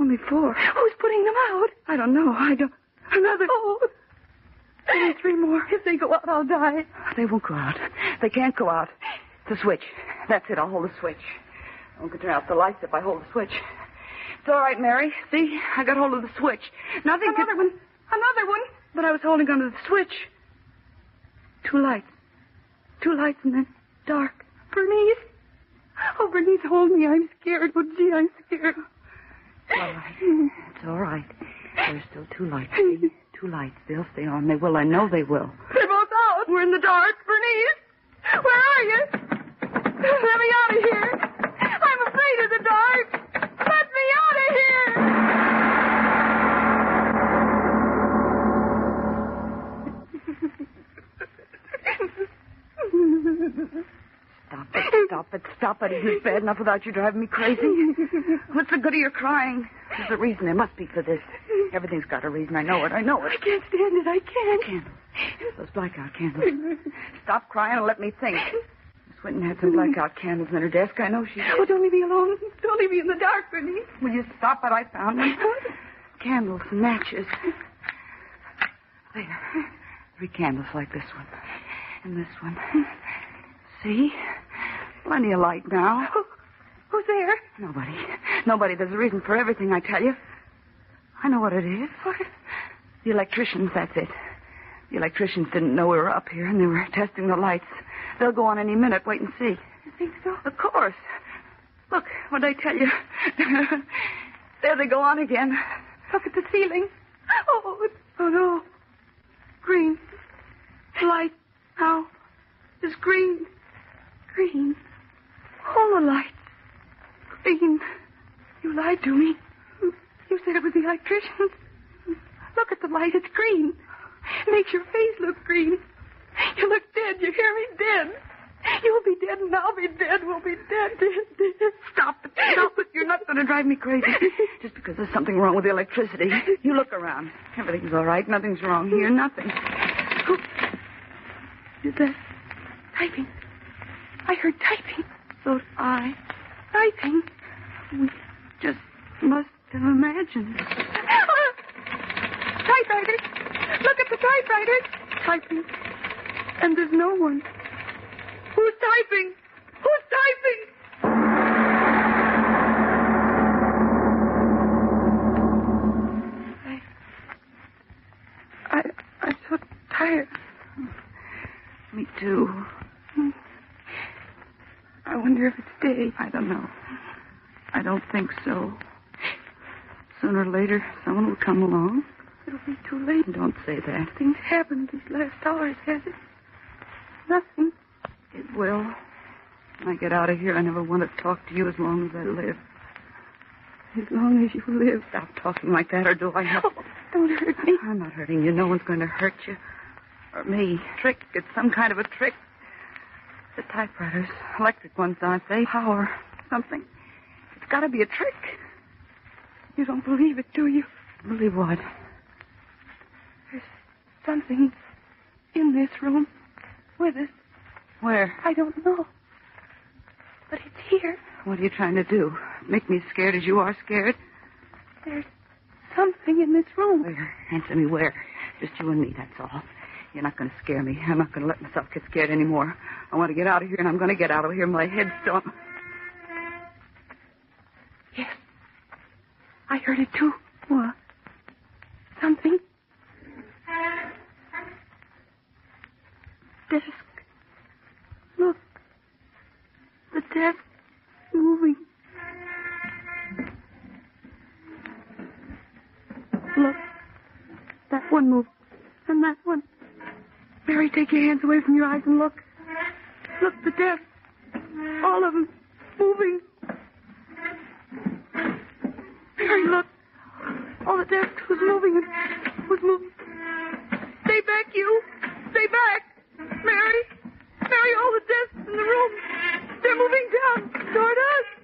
Only four. Who's putting them out? I don't know. I don't. Another. Oh. Only three more. If they go out, I'll die. They won't go out. They can't go out. The switch. That's it. I'll hold the switch. I won't turn out the lights if I hold the switch. It's all right, Mary. See? I got hold of the switch. Nothing Another could... one. Another one. But I was holding onto the switch. Two lights. Two lights and then dark. Bernice. Oh, Bernice, hold me. I'm scared. Oh, gee, I'm scared. It's all right. It's all right. There's still two lights. See? Two lights. They'll stay on. They will. I know they will. They're both out. We're in the dark. Bernice, where are you? Let me out of here. I'm afraid of the dark. Let me out of here. Stop it. Stop it. Stop it. it. Isn't it bad enough without you driving me crazy? What's the good of your crying? There's a reason. There must be for this. Everything's got a reason. I know it. I know it. I can't stand it. I can't. Candles. Those blackout candles. Stop crying and let me think. Miss Winton had some blackout candles in her desk. I know she did. Oh, don't leave me alone. Don't leave me in the dark, Bernice. Will you stop it? I found them. Candles and matches. There. Three candles like this one. And this one. See? Plenty of light now. Who, who's there? Nobody. Nobody. There's a reason for everything, I tell you. I know what it is. What? The electricians, that's it. The electricians didn't know we were up here, and they were testing the lights. They'll go on any minute. Wait and see. You think so? Of course. Look, what did I tell you? there they go on again. Look at the ceiling. Oh, oh no. Green. Light now is green. Green. All the lights. Green. You lied to me. You said it was the electricians. Look at the light. It's green. It Makes your face look green. You look dead. You hear me? Dead. You'll be dead and I'll be dead. We'll be dead, dead, dead. Stop it. Stop it. You're not going to drive me crazy. Just because there's something wrong with the electricity. You look around. Everything's all right. Nothing's wrong here. Nothing. Who is that? Typing. I heard typing. So did I. Typing. We just must have imagined. Typewriters. Look at the typewriters. Typing. And there's no one. Who's typing? Who's typing? I, I, I'm so tired. Me too. I wonder if it's day. I don't know. I don't think so. Sooner or later, someone will come along. It'll be too late. Don't say that. Things happened these last hours, has it? Nothing. It will. When I get out of here, I never want to talk to you as long as I live. As long as you live. Stop talking like that, or do I have... Oh, don't hurt me. I'm not hurting you. No one's going to hurt you. Or me. Trick. It's some kind of a trick. The typewriters. Electric ones, aren't they? Power. Something. It's got to be a trick. You don't believe it, do you? Believe what? There's something in this room with us. Where? I don't know. But it's here. What are you trying to do? Make me as scared as you are scared? There's something in this room. Where? Answer me where? Just you and me, that's all. You're not going to scare me. I'm not going to let myself get scared anymore. I want to get out of here, and I'm going to get out of here. My head's still. Yes. I heard it too. What? Something. Desk. Look. The desk moving. Look. That one moved. And that one. Mary, take your hands away from your eyes and look. Look, the desk. All of them moving. Mary, look. All the desks was moving was moving. Stay back, you. Stay back. Mary. Mary, all the desks in the room. They're moving down toward us.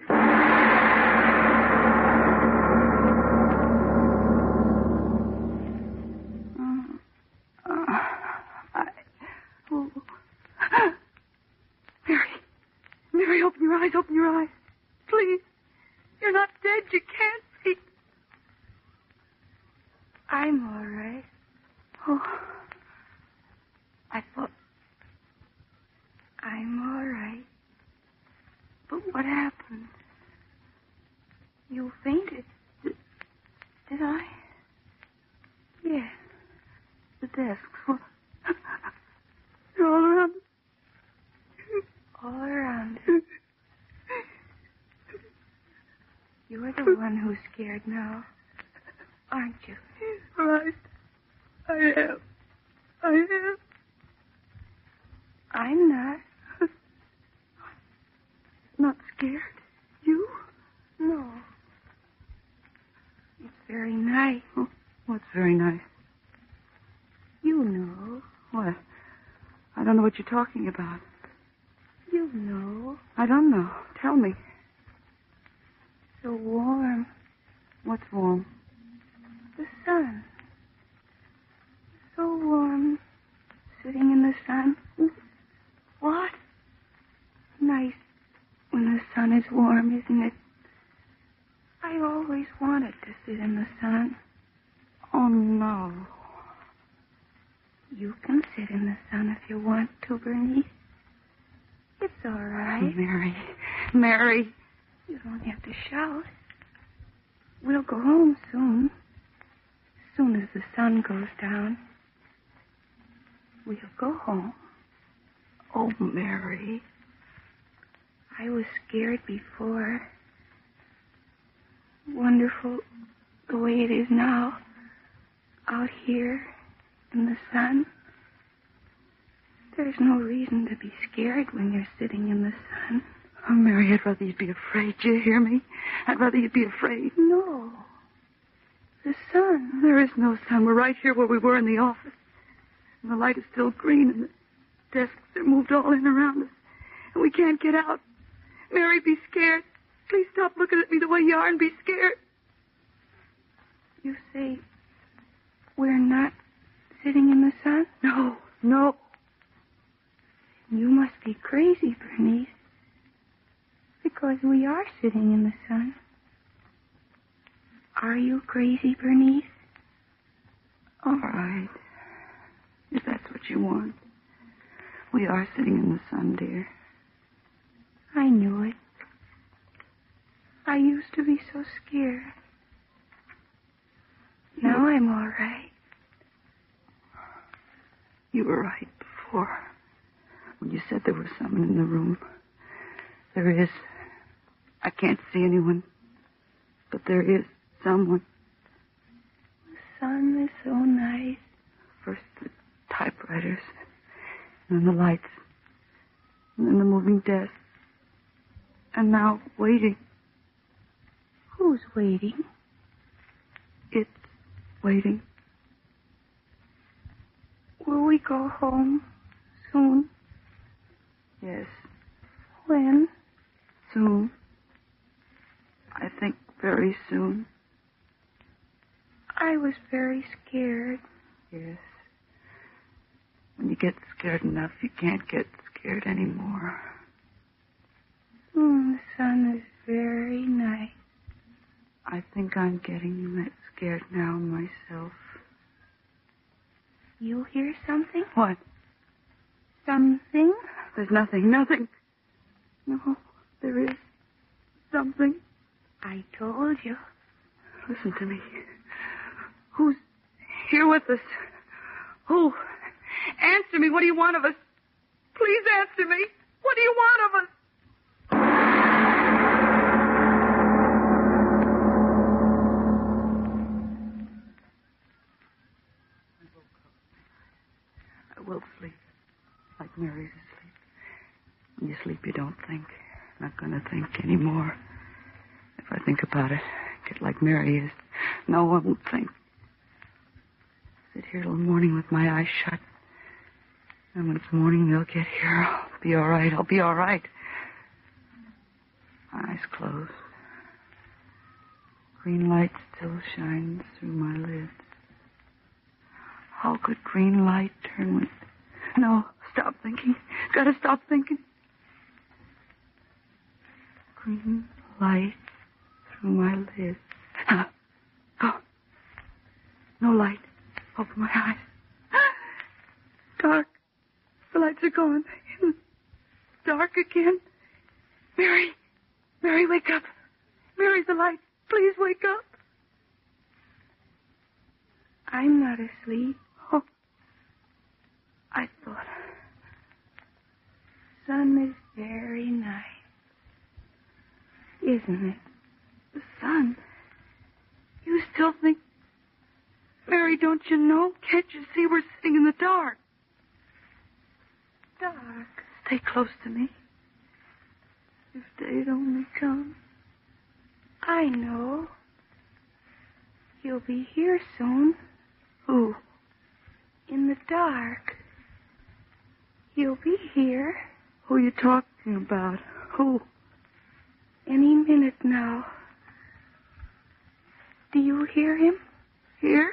Mary, open your eyes, open your eyes. Please. You're not dead. You can't be. I'm all right. Oh. I thought. I'm all right. But what happened? You fainted. Did, did I? Yes. The desk They're all around. All around. You're scared now, aren't you? Right. I am. I am. I'm not. Not scared. You? No. It's very nice. Oh, what's very nice? You know. What? I don't know what you're talking about. You know. I don't know. Tell me. So warm. What's warm? The sun. So warm. Sitting in the sun. What? Nice when the sun is warm, isn't it? I always wanted to sit in the sun. Oh, no. You can sit in the sun if you want to, Bernice. It's all right. Mary. Mary. You don't have to shout. We'll go home soon. As soon as the sun goes down. We'll go home. Oh, Mary. I was scared before. Wonderful the way it is now. Out here in the sun. There's no reason to be scared when you're sitting in the sun. Oh, Mary, I'd rather you'd be afraid. Do you hear me? I'd rather you'd be afraid. No. The sun. There is no sun. We're right here where we were in the office. And the light is still green, and the desks are moved all in around us. And we can't get out. Mary, be scared. Please stop looking at me the way you are and be scared. You say we're not sitting in the sun? No, no. You must be crazy, Bernice. Because we are sitting in the sun. Are you crazy, Bernice? All right. If that's what you want. We are sitting in the sun, dear. I knew it. I used to be so scared. Now I'm all right. You were right before. When you said there was someone in the room. There is. I can't see anyone. But there is someone. The sun is so nice. First the typewriters, and then the lights, and then the moving desk, And now waiting. Who's waiting? It's waiting. Will we go home soon? Yes, When? soon. I think very soon. I was very scared. Yes. When you get scared enough, you can't get scared anymore. Mm, the sun is very nice. I think I'm getting that scared now myself. You hear something? What? Something? There's nothing, nothing. No, there is something. I told you. Listen to me. Who's here with us? Who? Answer me. What do you want of us? Please answer me. What do you want of us? I will sleep. Like Mary's asleep. When you sleep, you don't think. Not gonna think anymore. If I think about it, it it like Mary is. No I won't think. Sit here till morning with my eyes shut. And when it's morning, they'll get here. I'll be all right. I'll be all right. Eyes closed. Green light still shines through my lids. How could green light turn when... No, stop thinking. Gotta stop thinking. Green light through my lids. Ah. Oh. No light. Open my eyes. Dark. The lights are gone. Dark again. Mary. Mary, wake up. Mary, the light. Please wake up. I'm not asleep. Oh. I thought. Sun is very nice. Isn't it? The sun. You still think. Mary, don't you know? Can't you see we're sitting in the dark? Dark. Stay close to me. If they'd only come. I know. He'll be here soon. Who? In the dark. He'll be here. Who are you talking about? Who? Any minute now. Do you hear him? Here?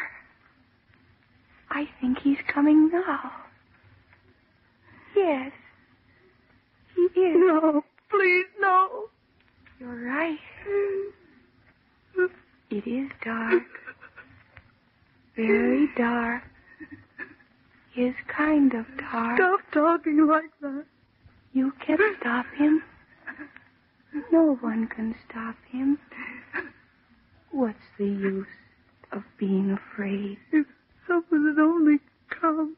I think he's coming now. Yes. He is. No, please, no. You're right. It is dark. Very dark. His kind of dark. Stop talking like that. You can't stop him. No one can stop him. What's the use of being afraid? If someone had only come.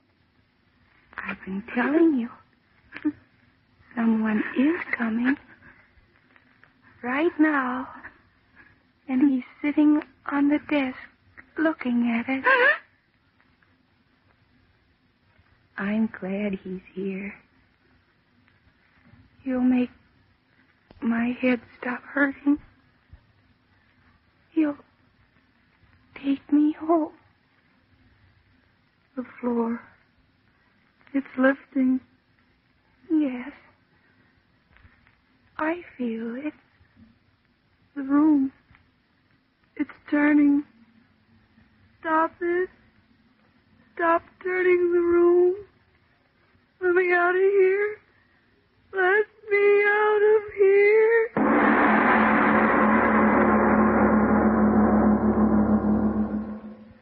I've been telling you. Someone is coming. Right now. And he's sitting on the desk looking at it. I'm glad he's here. He'll make my head stop hurting. He'll take me home. The floor. It's lifting. Yes. I feel it. The room. It's turning. Stop it. Stop turning the room. Let me out of here. Let me out of here.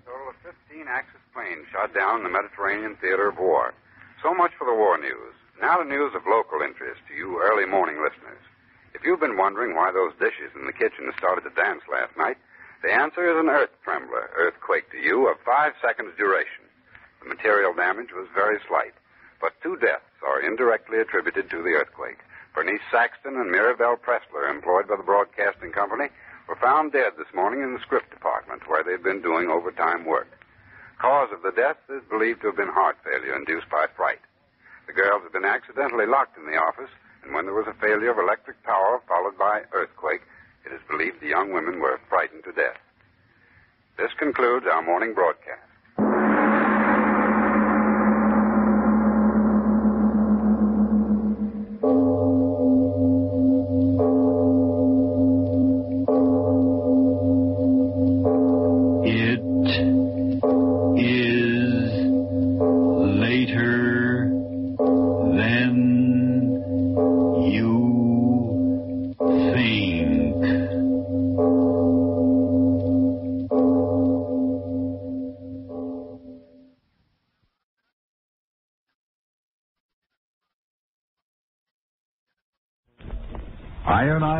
Total of 15 Axis planes shot down in the Mediterranean theater of war. So much for the war news. Now the news of local interest to you early morning listeners. If you've been wondering why those dishes in the kitchen started to dance last night, the answer is an earth trembler, earthquake to you, of five seconds duration. The material damage was very slight, but two deaths are indirectly attributed to the earthquake. Bernice Saxton and Mirabelle Pressler, employed by the Broadcasting Company, were found dead this morning in the script department where they've been doing overtime work. Cause of the death is believed to have been heart failure induced by fright. The girls had been accidentally locked in the office, and when there was a failure of electric power followed by earthquake, it is believed the young women were frightened to death. This concludes our morning broadcast.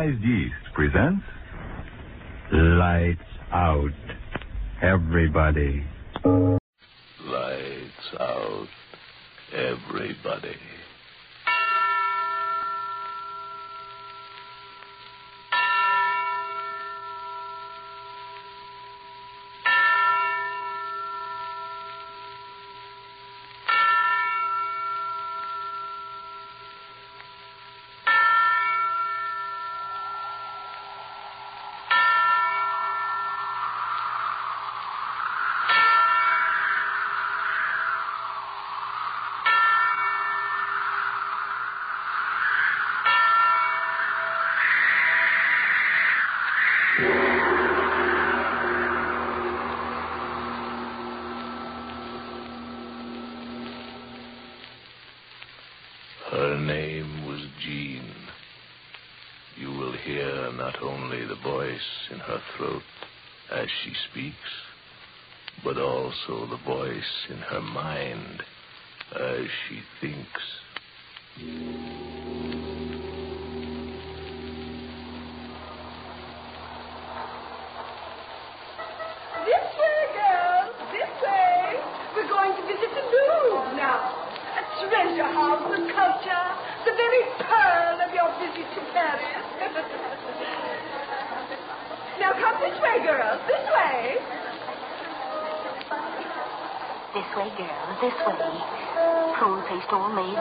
Ionized Yeast presents Lights out, everybody. Voice in her mind as she thinks. This way. Prune-faced old maid.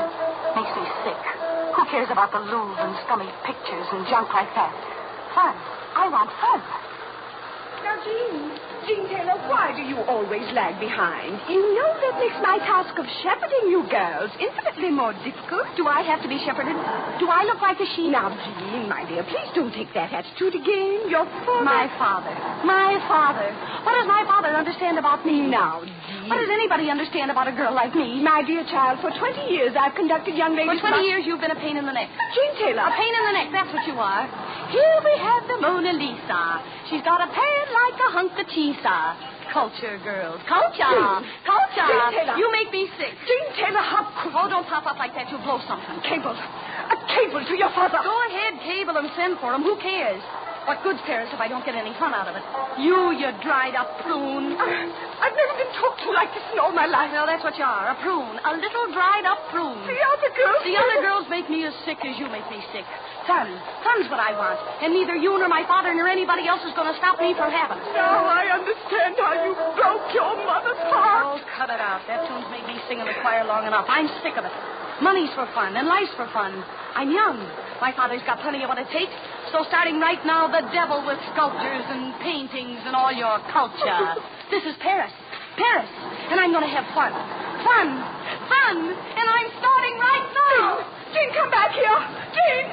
Makes me sick. Who cares about the Louvre and scummy pictures and junk like that? Fun. I want fun. Now, Jean, Jean Taylor, why do you always lag behind? You know that makes my task of shepherding you girls infinitely more difficult. Do I have to be shepherded? Do I look like a sheep? Now, Jean, my dear, please don't take that attitude again. Your father. My father. My father. What does my father understand about me? Now, Jean. What does anybody understand about a girl like me? My dear child, for 20 years I've conducted young ladies. For ladies. 20 years, you've been a pain in the neck. Jean Taylor. A pain in the neck, that's what you are. Here we have the Mona Lisa. She's got a pan like a hunk of cheese. Culture, girls. Culture. Jean. Culture. Jean Taylor. You make me sick. Jean Taylor, how could Oh, don't pop up like that. You'll blow something. Cable. A cable to your father. Go ahead, cable and send for him. Who cares? What good's Paris if I don't get any fun out of it? You, you dried up prune. Ah, I've never been talked to like this in all my life. Well, that's what you are, a prune. A little dried up prune. The other girls. The other girls make me as sick as you make me sick. Fun. Fun's what I want. And neither you nor my father nor anybody else is going to stop me from having it. Now I understand how you broke your mother's heart. Oh, cut it out. That tune's made me sing in the choir long enough. I'm sick of it. Money's for fun, and life's for fun. I'm young. My father's got plenty of what it takes. So starting right now, the devil with sculptures and paintings and all your culture. this is Paris. Paris. And I'm going to have fun. Fun. Fun. And I'm starting right now. Jean, come back here. Jean.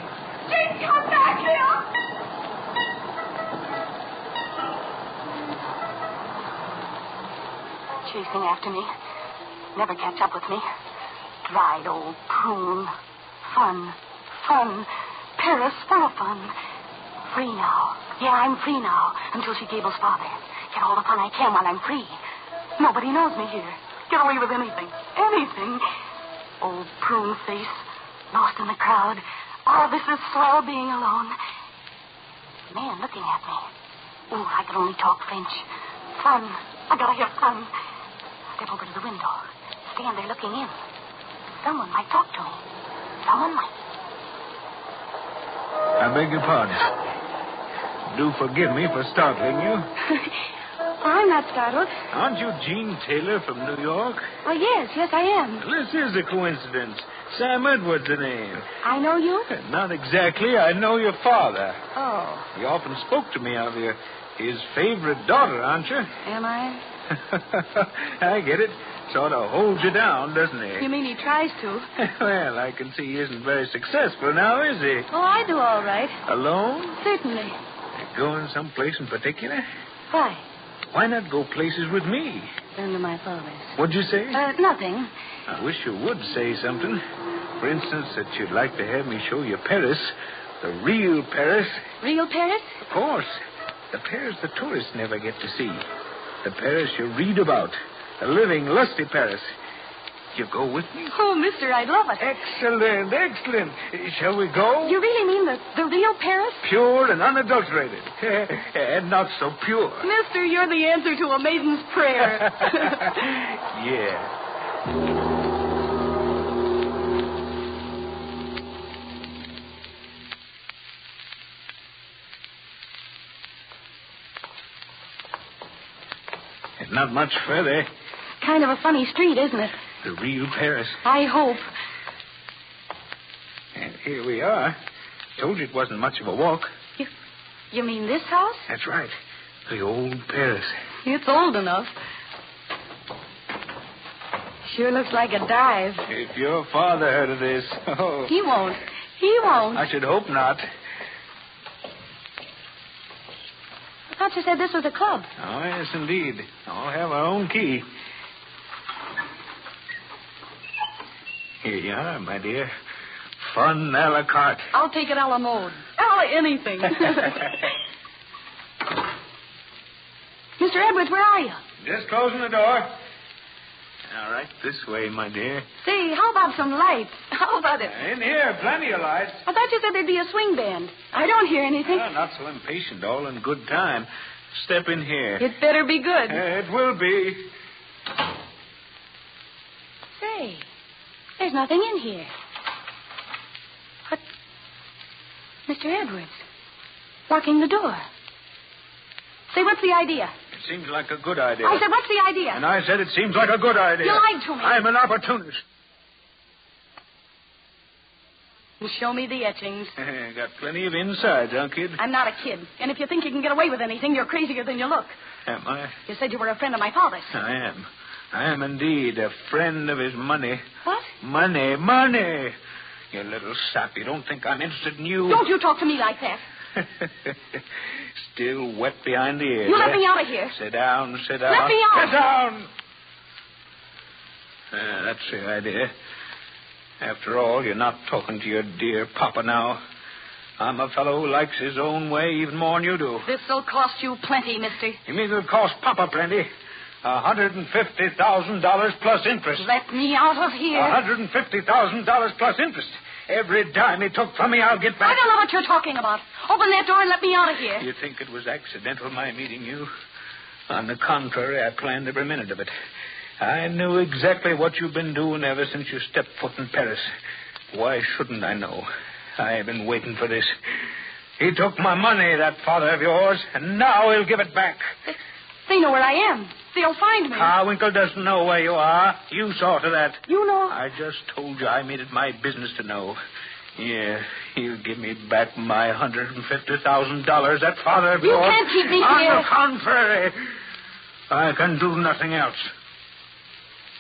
Jean, come back here. Chasing after me. Never catch up with me. Dried old prune. Fun. Fun. Paris full of fun. Free now. Yeah, I'm free now. Until she Gable's father. Get all the fun I can while I'm free. Nobody knows me here. Get away with anything. Anything. Old prune face. Lost in the crowd. Oh, this is swell being alone. Man looking at me. Oh, I can only talk French. Fun. I gotta have fun. Step over to the window. Stand there looking in. Someone might talk to me. Someone might. I beg your pardon. Do forgive me for startling you. I'm not startled. Aren't you Jean Taylor from New York? Oh, yes, yes, I am. This is a coincidence. Sam Edwards, the name. I know you? Eh, not exactly. I know your father. Oh, He often spoke to me of you. His favorite daughter, aren't you? am I? I get it. Sort of holds you down, doesn't he? You mean he tries to? well, I can see he isn't very successful now, is he? Oh, I do all right. Alone? Certainly. Going someplace in particular? Why? Why not go places with me? Then to my father's. What'd you say? Uh, nothing. I wish you would say something. For instance, that you'd like to have me show you Paris. The real Paris. Real Paris? Of course. The Paris the tourists never get to see. The Paris you read about. A living, lusty Paris. You go with me? Oh, mister, I'd love it. Excellent, excellent. Shall we go? You really mean the, the real Paris? Pure and unadulterated. and not so pure. Mister, you're the answer to a maiden's prayer. yeah. Not much further. Kind of a funny street, isn't it? The real Paris. I hope. And here we are. Told you it wasn't much of a walk. You you mean this house? That's right. The old Paris. It's old enough. Sure looks like a dive. If your father heard of this, oh, He won't. He won't. I should hope not. I thought you said this was a club. Oh, yes, indeed. All have our own key. Here you are, my dear. Fun a la carte. I'll take it a la mode. A la anything. Mr. Edwards, where are you? Just closing the door. All right, this way, my dear. Say, how about some lights? How about it? In here, plenty of lights. I thought you said there'd be a swing band. I don't hear anything. Not so impatient, all in good time. Step in here. It better be good. Uh, it will be. Say, there's nothing in here. But, Mr. Edwards, locking the door. Say, what's the idea? It seems like a good idea. I said, what's the idea? And I said it seems like a good idea. You lied to me. I'm an opportunist. And show me the etchings. Got plenty of insides, huh, kid? I'm not a kid. And if you think you can get away with anything, you're crazier than you look. Am I? You said you were a friend of my father's. I am. I am indeed a friend of his money. What? Money, money. You little sap. You don't think I'm interested in you? Don't you talk to me like that. Still wet behind the ears. You let eh? me out of here. Sit down, sit down. Let me out. Sit down. Ah, that's the idea. After all, you're not talking to your dear papa now. I'm a fellow who likes his own way even more than you do. This'll cost you plenty, mister. You mean it'll cost Papa plenty? A hundred and fifty thousand dollars plus interest. Let me out of here. A hundred and fifty thousand dollars plus interest. Every dime he took from me, I'll get back. I don't know what you're talking about. Open that door and let me out of here. You think it was accidental my meeting you? On the contrary, I planned every minute of it. I knew exactly what you've been doing ever since you stepped foot in Paris. Why shouldn't I know? I've been waiting for this. He took my money, that father of yours, and now he'll give it back. They know where I am. They'll find me. Ah, Carwinkle doesn't know where you are. You saw to that. You know. I just told you I made it my business to know. Yeah, he'll give me back my hundred and fifty thousand dollars. That father You yours. can't keep me On here. the contrary, I can do nothing else.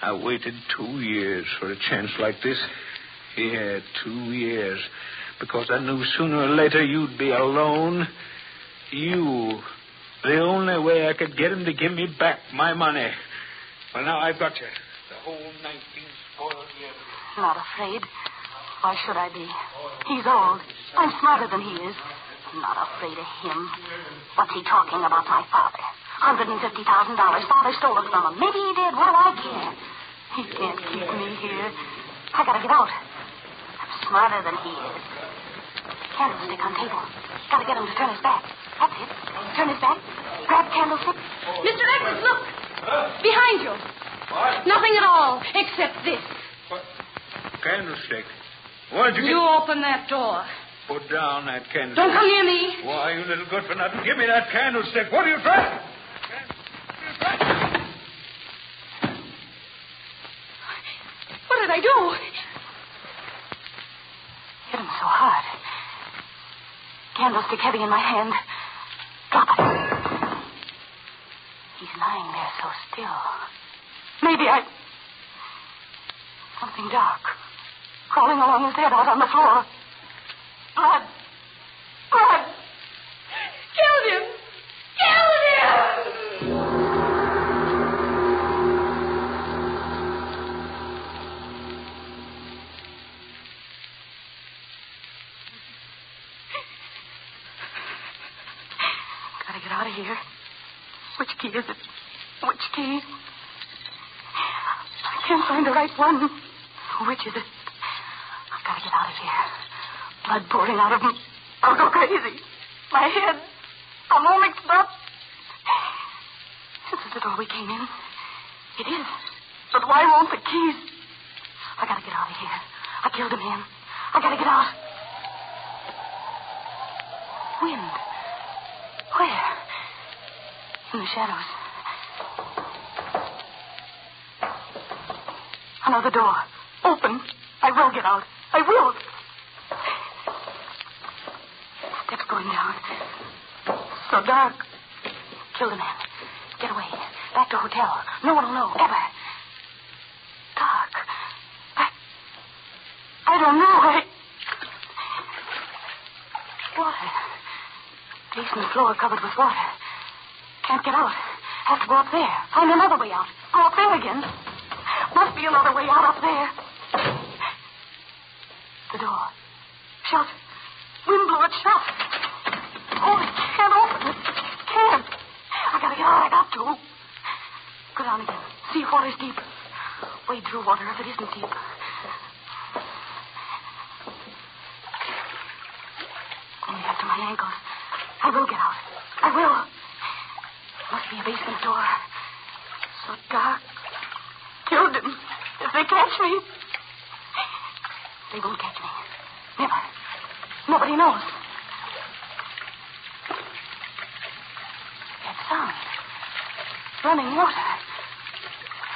I waited two years for a chance like this. Yeah, two years. Because I knew sooner or later you'd be alone. You. The only way I could get him to give me back my money. Well, now I've got you. The whole 19 spoiled years. Not afraid. Why should I be? He's old. I'm smarter than he is. I'm not afraid of him. What's he talking about, my father? $150,000. Father stole it from him. Maybe he did. What do I care? He can't keep me here. I gotta get out. I'm smarter than he is. Candlestick on table. Gotta get him to turn his back. That's it. Turn his back. Grab candlestick. Mr. Edwards, look. Behind you. What? Nothing at all, except this. Candlestick. What'd you You get? open that door. Put down that candlestick. Don't come near me. Why, you little good for nothing. Give me that candlestick. What are you trying? What did I do? Hit him so hard. Candlestick heavy in my hand. He's lying there so still. Maybe I. Something dark. Crawling along his head out on the floor. Blood. Blood. Which key is it? Which key? I can't find the right one. Which is it? I've got to get out of here. Blood pouring out of me. I'll go crazy. My head. I'm all mixed up. This is the door we came in. It is. But why won't the keys? I gotta get out of here. I killed a man. I gotta get out. Wind. In the shadows. Another door. Open. I will get out. I will. Steps going down. So dark. Kill the man. Get away. Back to hotel. No one will know. Ever. Dark. I. I don't know. I. Water. Basement floor covered with water. Can't get out. Have to go up there. Find another way out. Go up there again. Must be another way out up there. The door. Shut. Wind blew it shut. Oh, I can't open it. Can't. I gotta get out. I got to. Go down again. See if water's deep. Wade through water if it isn't deep. Only up to my ankles. I will get out. I will. Must be a basement door. So dark. Killed him. If they catch me. They won't catch me. Never. Nobody knows. That sound. Running water.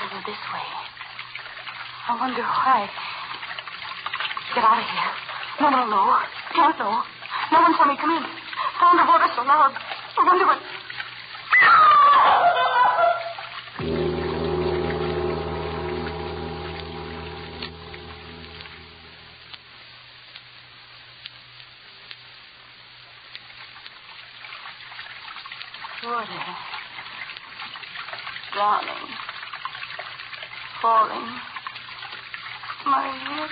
Over this way. I wonder why. Get out of here. No, no, no. Can't know. No one saw me come in. Sound of water so loud. I wonder what. Drowning. Falling. My head.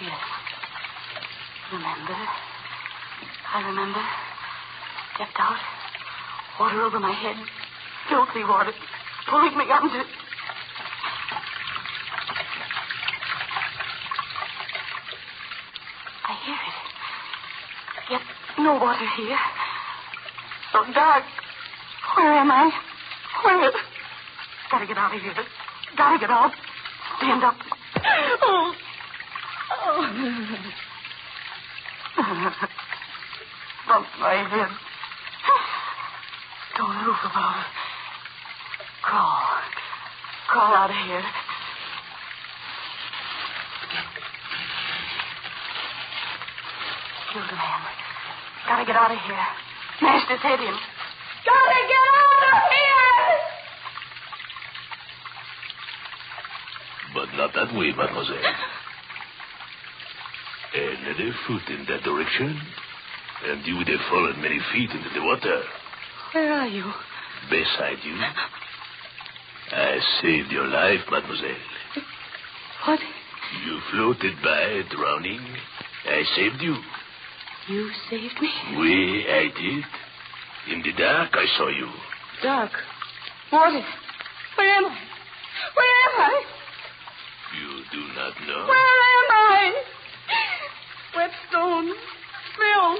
Yes. Remember. I remember. Stepped out. Water over my head. Filthy water. Pulling me under. I hear it. Yet no water here. So dark. Where am I? Where? Gotta get out of here. Gotta get out. Stand up. Oh. Oh. Bump my head. Don't move about it. Crawl. Crawl out of here. Killed a man. Gotta get out of here. Smashed his head in. Gotta get out of here! But not that way, mademoiselle. Another foot in that direction, and you would have fallen many feet into the water. Where are you? Beside you. I saved your life, mademoiselle. What? You floated by, drowning. I saved you. You saved me? Oui, I did. In the dark, I saw you. Dark. Water. Where am I? Where am I? You do not know. Where am I? Wet stone. Smell.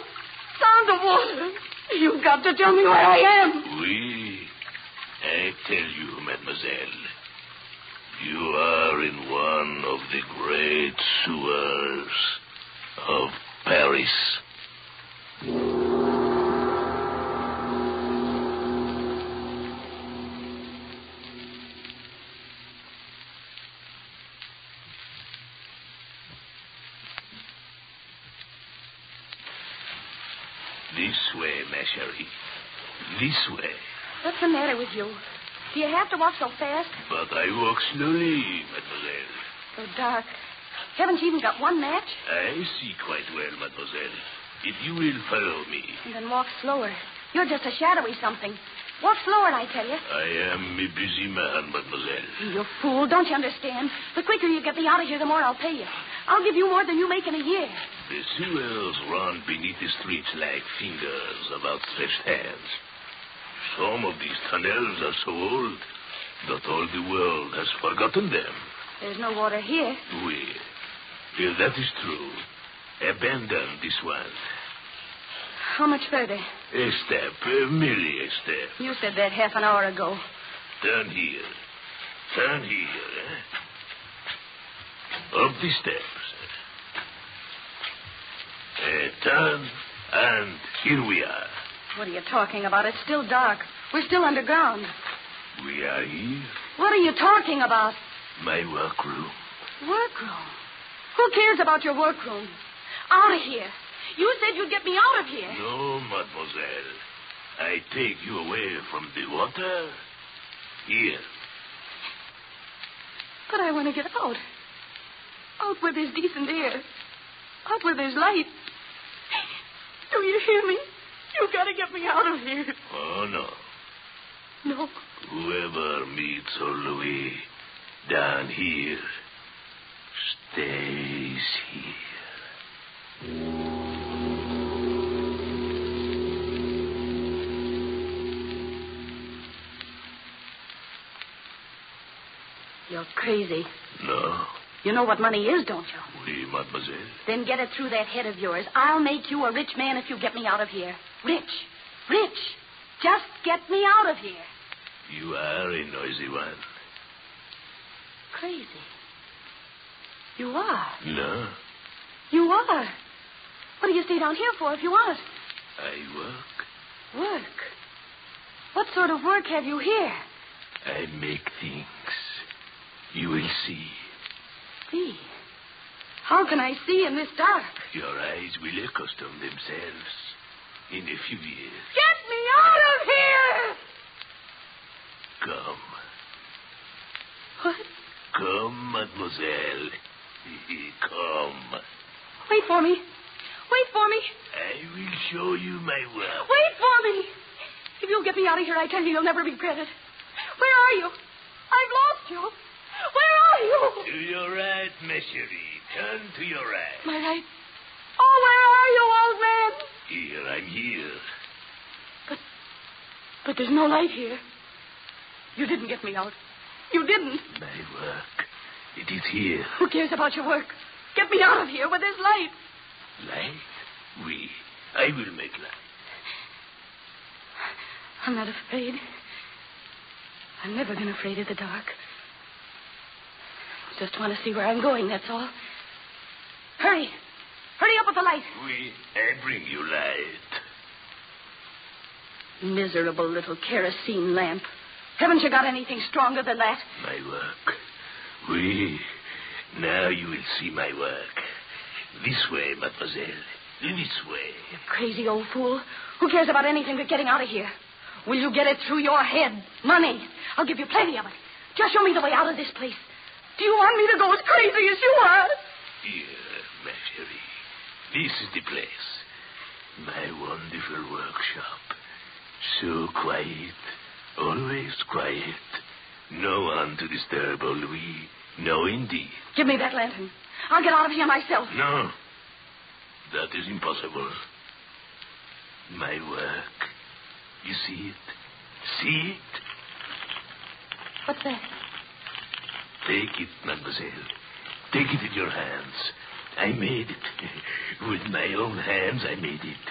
Sound of water. You've got to tell me where I am. Oui. I tell you, mademoiselle. You are in one of the great sewers of Paris. What's the matter with you? Do you have to walk so fast? But I walk slowly, mademoiselle. So dark. Haven't you even got one match? I see quite well, mademoiselle. If you will follow me, And then walk slower. You're just a shadowy something. Walk slower, I tell you. I am a busy man, mademoiselle. You fool, don't you understand? The quicker you get me out of here, the more I'll pay you. I'll give you more than you make in a year. The sewers run beneath the streets like fingers of outstretched hands. Some of these tunnels are so old that all the world has forgotten them. There's no water here. Oui. If that is true, abandon this one. How much further? A step, uh, merely a step. You said that half an hour ago. Turn here. Turn here, eh? Up the steps. Uh, turn, and here we are. What are you talking about? It's still dark. We're still underground. We are here. What are you talking about? My workroom. Workroom? Who cares about your workroom? Out of here. You said you'd get me out of here. No, mademoiselle. I take you away from the water. Here. But I want to get out. Out where there's decent air. Out where there's light. Do you hear me? You gotta get me out of here. Oh, no. No. Whoever meets old Louis down here stays here. You're crazy. No. You know what money is, don't you? Oui, mademoiselle. Then get it through that head of yours. I'll make you a rich man if you get me out of here. Rich. Rich. Just get me out of here. You are a noisy one. Crazy. You are. No. You are. What do you stay down here for if you aren't? I work. Work. What sort of work have you here? I make things. You will see. See. How can I see in this dark? Your eyes will accustom themselves in a few years. Get me out of here! Come. What? Come, mademoiselle. Come. Wait for me. Wait for me. I will show you my work. Wait for me. If you'll get me out of here, I tell you, you'll never regret it. Where are you? I've lost you. You? To your right, ma chérie. Turn to your right. My right. Oh, where are you, old man? Here, I'm here. But but there's no light here. You didn't get me out. You didn't. My work. It is here. Who cares about your work? Get me out of here where there's light. Light? Oui. I will make light. I'm not afraid. I've never been afraid of the dark. Just want to see where I'm going, that's all. Hurry. Hurry up with the light. Oui, I bring you light. Miserable little kerosene lamp. Haven't you got anything stronger than that? My work. Oui. Now you will see my work. This way, mademoiselle. This way. You crazy old fool. Who cares about anything but getting out of here? Will you get it through your head? Money. I'll give you plenty of it. Just show me the way out of this place. Do you want me to go as crazy as you are? Here, ma chérie. This is the place. My wonderful workshop. So quiet. Always quiet. No one to disturb old Louis. No, indeed. Give me that lantern. I'll get out of here myself. No. That is impossible. My work. You see it? See it? What's that? Take it, mademoiselle. Take it in your hands. I made it. With my own hands, I made it.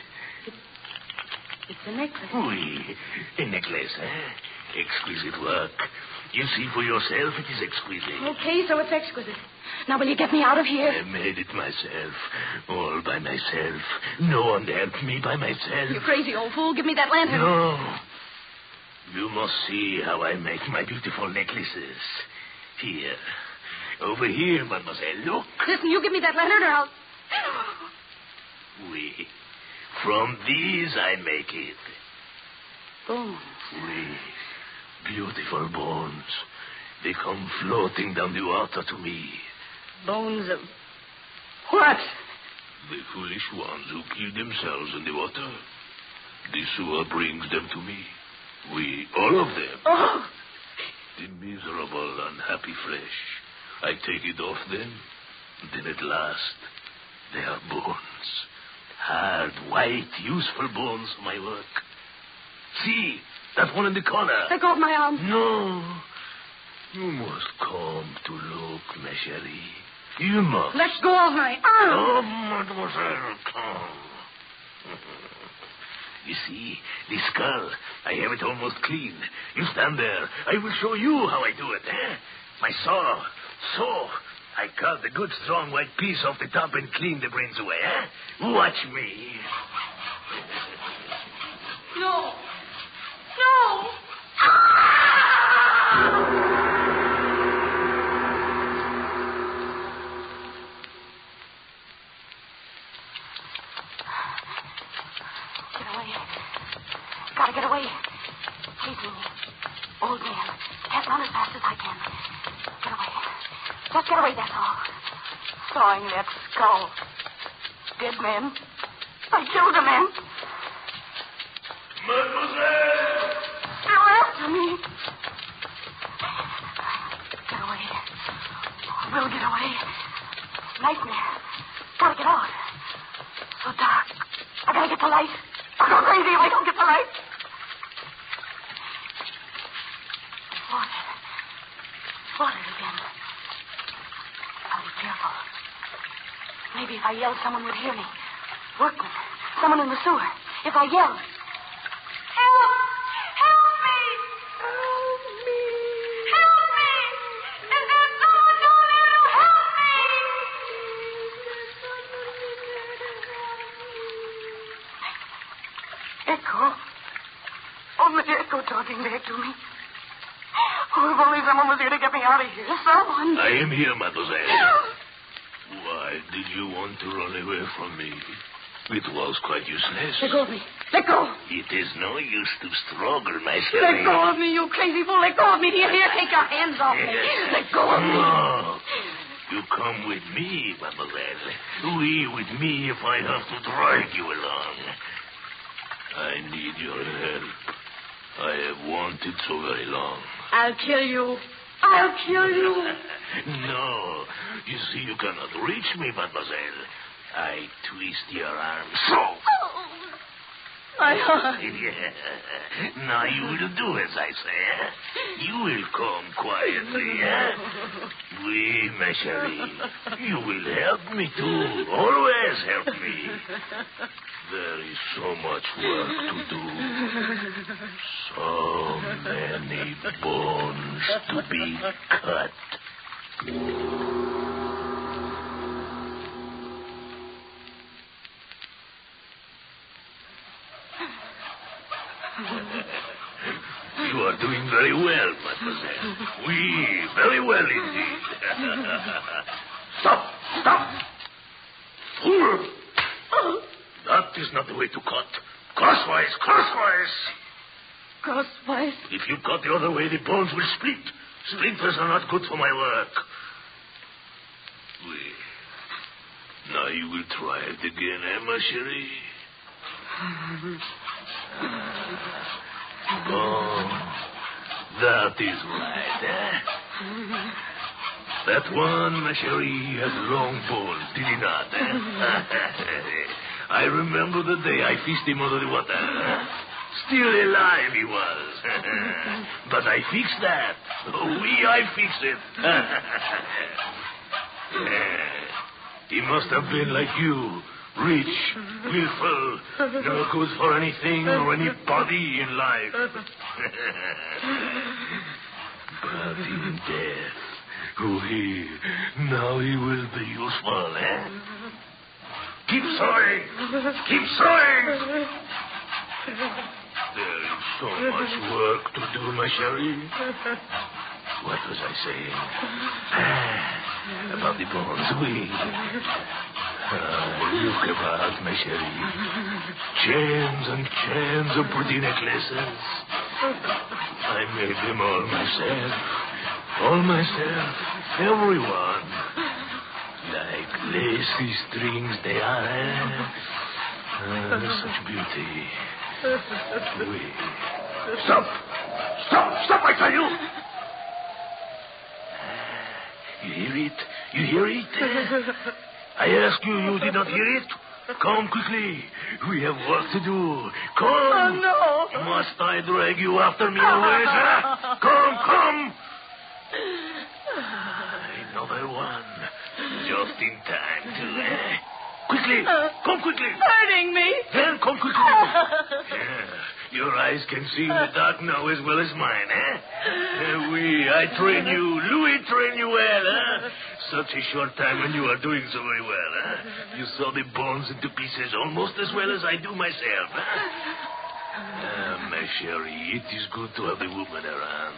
It's a necklace. Oui, a necklace, eh? Exquisite work. You see for yourself it is exquisite. Okay, so it's exquisite. Now, will you get me out of here? I made it myself. All by myself. No one helped me by myself. You crazy old fool. Give me that lantern. No. You must see how I make my beautiful necklaces. Here. Over here, mademoiselle. Look. Listen, you give me that lantern or I'll. Oui. From these I make it. Bones. Oui. Beautiful bones. They come floating down the water to me. Bones of. What? The foolish ones who kill themselves in the water. The sewer brings them to me. Oui, all of them. Oh! The miserable, unhappy flesh. I take it off them. Then at last, they are bones. Hard, white, useful bones for my work. See, that one in the corner. Let go of my arm. No. You must come to look, ma chérie. You must. Let go of my arm. Ah. Oh, mademoiselle, come. You see, this skull, I have it almost clean. You stand there. I will show you how I do it, eh? My saw. So, I cut the good strong white piece off the top and clean the brains away, eh? Watch me. No. No. Run as fast as I can. Get away. Just get away, that's all. Sawing that skull. Dead men. I killed a man. Mademoiselle! They're after me. Get away. We'll get away. Nightmare. Gotta get out. So dark. I gotta get the light. I'll go crazy if I don't get the light. Water again. careful. Maybe if I yelled, someone would hear me. Workman. Someone in the sewer. If I yelled. Help! Help me! Help me! Help me! Is there someone down there to help me? Echo. Only Echo talking back to me. Oh, if only someone was here to get me out of here. Someone. I am here, mademoiselle. Why did you want to run away from me? It was quite useless. Let go of me. Let go. It is no use to struggle, my Let chérie. go of me, you crazy fool. Let go of me. Here, here, take your hands off me. Let go of me. No. You come with me, mademoiselle. We with me if I have to drag you along. I need your help. I have wanted so very long. I'll kill you. I'll kill you. No. You see, you cannot reach me, mademoiselle. I twist your arm so. My heart. Yeah. Now you will do as I say. You will come quietly, eh? Oui, ma chérie. You will help me too. Always help me. There is so much work to do. So many bones to be cut. You are doing very well, mademoiselle. Oui, very well indeed. stop! Stop! Fool! That is not the way to cut. Crosswise, crosswise! Crosswise. If you cut the other way, the bones will split. Splinters are not good for my work. Oui. Now you will try it again, eh, ma chérie? Oh, that is right, eh? That one, ma chérie, has long bones, did he not? eh? I remember the day I fished him under the water. Still alive he was. but I fixed that. Oui, I fixed it. He must have been like you. Rich, willful, never good for anything or anybody in life. but in death, oh, he, now he will be useful, eh? Keep sewing! Keep sewing! There is so much work to do, my chérie. What was I saying? Ah, about the bones, oui. Ah, look about, my chérie. Chains and chains of pretty necklaces. I made them all myself. All myself. Everyone. Like lacy strings they are, eh? Ah, such beauty. Oui. Stop! Stop! Stop, I tell you! You hear it? You hear it? I ask you, you did not hear it? Come quickly. We have work to do. Come. Oh, no. Must I drag you after me always, huh? Come, come. Another one. Just in time to, eh? Quickly. Come quickly. Hurting me. Then come quickly. Yeah. Your eyes can see in the dark now as well as mine, eh? Uh, oui, I train you. Louis train you well, eh? Such a short time and you are doing so very well, eh? You saw the bones into pieces almost as well as I do myself, eh? Ah, my chérie, it is good to have a woman around.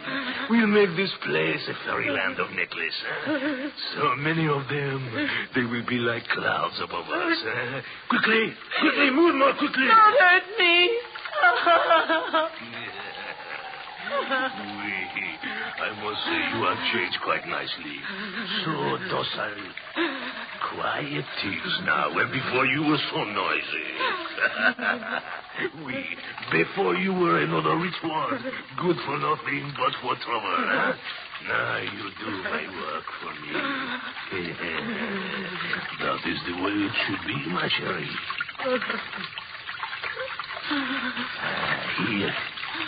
We'll make this place a fairyland of necklace. Eh? So many of them, they will be like clouds above us. Quickly, quickly, move more quickly. Don't hurt me. Oui, I must say you have changed quite nicely. So docile. Quiet thieves now, where before you were so noisy. oui, before you were another rich one, good for nothing but for trouble. Huh? Now you do my work for me. that is the way it should be, my cherry. Here,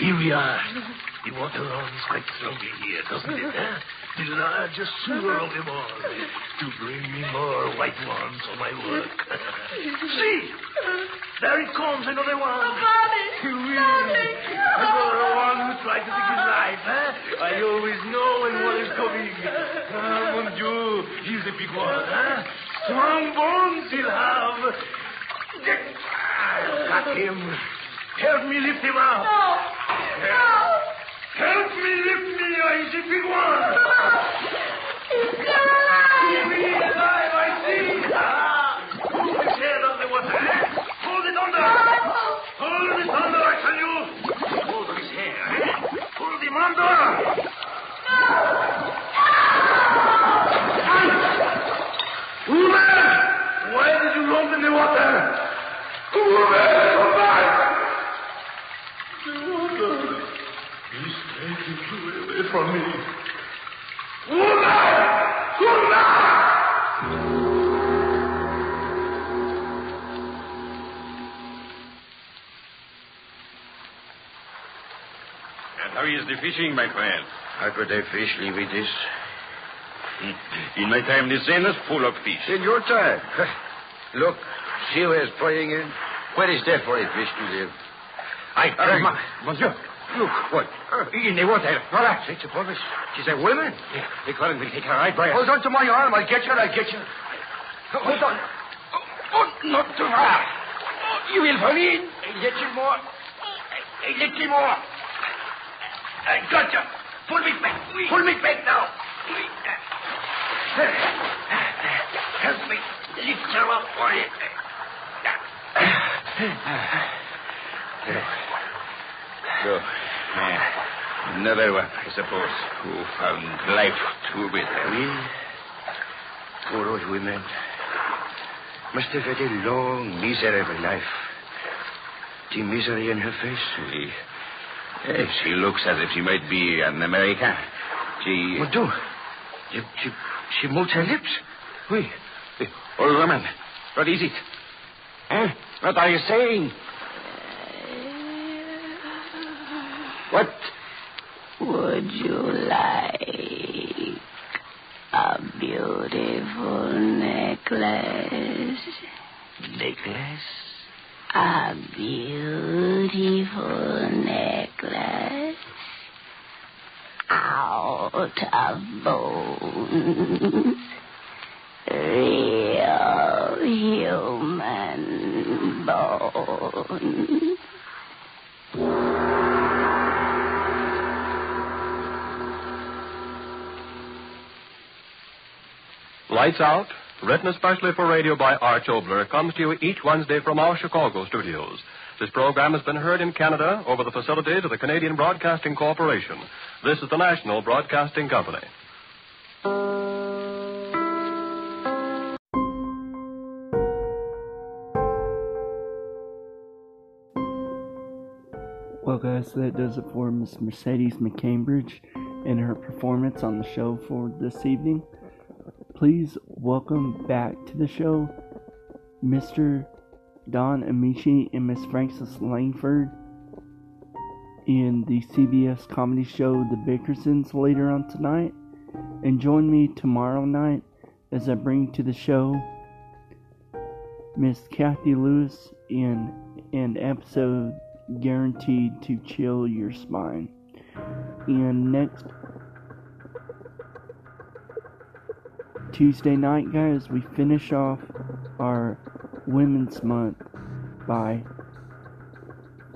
Here we are. The water runs quite strongly here, doesn't it? Eh? The largest sewer of them all. To bring me more white ones for my work. See! There it comes, another one. Bobby! Bobby! Another one who tried to take his life, eh? I always know when one is coming. Ah, mon Dieu, he's a big one, eh? Strong bones he'll have. Ah, Got him. Help me lift him up. No! No! Help me lift me, he's a big one. He's alive! He's alive, I see. Put his head the water, eh? Hold it under. Hold it under, I tell you. Hold his hair, eh? Hold him under. Woman! Why did you lump in the water? Woman, come back! The water. He's taking away from me. Woman! Woman! And how is the fishing, my friend? How could I fish leave it this? In my time, the Seine is full of fish. In your time? Look, see where's playing in? Where is there for a fish to live? I Uh, ma- monsieur. Look, what? In the water. Relax, it's a promise. She's a woman. they The current will take her right by Hold on to my arm. I'll get you. I'll get you. Hold on. Oh, oh not too far. Oh, you will fall in. A little more. A little more. I got you. Pull me back. Pull me back now. Eh, help me lift her up for you. Eh, eh. So, uh, another one, I suppose, who found life too bitter. Oui. Poor old woman. Must have had a long, miserable life. The misery in her face. Oui. Eh, she looks as if she might be an American. She... What do? She, she, she moved her lips. Oui. Eh, Old woman, what is it? Eh? What are you saying? What? Would you like a beautiful necklace? Necklace? A beautiful necklace out of bones. Real human bones. Lights Out, written especially for radio by Arch Oboler, comes to you each Wednesday from our Chicago studios. This program has been heard in Canada over the facilities of the Canadian Broadcasting Corporation. This is the National Broadcasting Company. Well, guys, that does it for Miss Mercedes McCambridge and her performance on the show for this evening. Please welcome back to the show Mr. Don Ameche and Miss Frances Langford in the CBS comedy show The Bickersons later on tonight. And join me tomorrow night as I bring to the show Miss Cathy Lewis in an episode guaranteed to chill your spine. And next Tuesday night, guys, we finish off our Women's Month by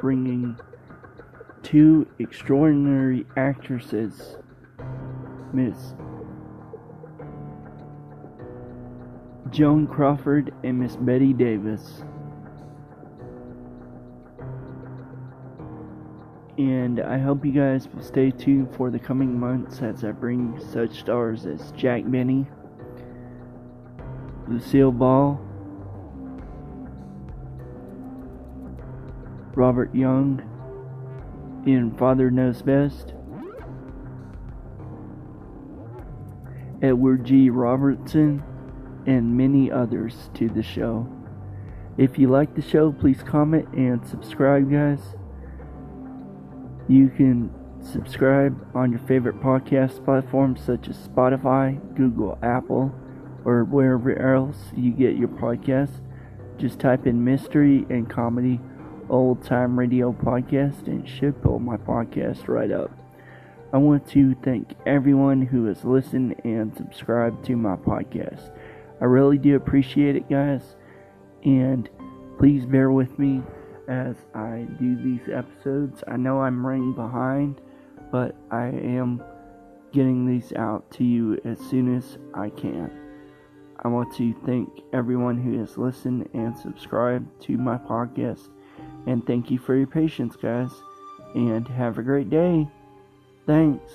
bringing two extraordinary actresses, Miss Joan Crawford and Miss Bette Davis. And I hope you guys will stay tuned for the coming months as I bring such stars as Jack Benny, Lucille Ball, Robert Young in Father Knows Best, Edward G. Robertson, and many others to the show. If you like the show, please comment and subscribe, guys. You can subscribe on your favorite podcast platforms such as Spotify, Google, Apple, or wherever else you get your podcasts. Just type in mystery and comedy old time radio podcast and it should pull my podcast right up. I want to thank everyone who has listened and subscribed to my podcast. I really do appreciate it, guys. And please bear with me as I do these episodes. I know I'm running behind, but I am getting these out to you as soon as I can. I want to thank everyone who has listened and subscribed to my podcast. And thank you for your patience, guys. And have a great day. Thanks.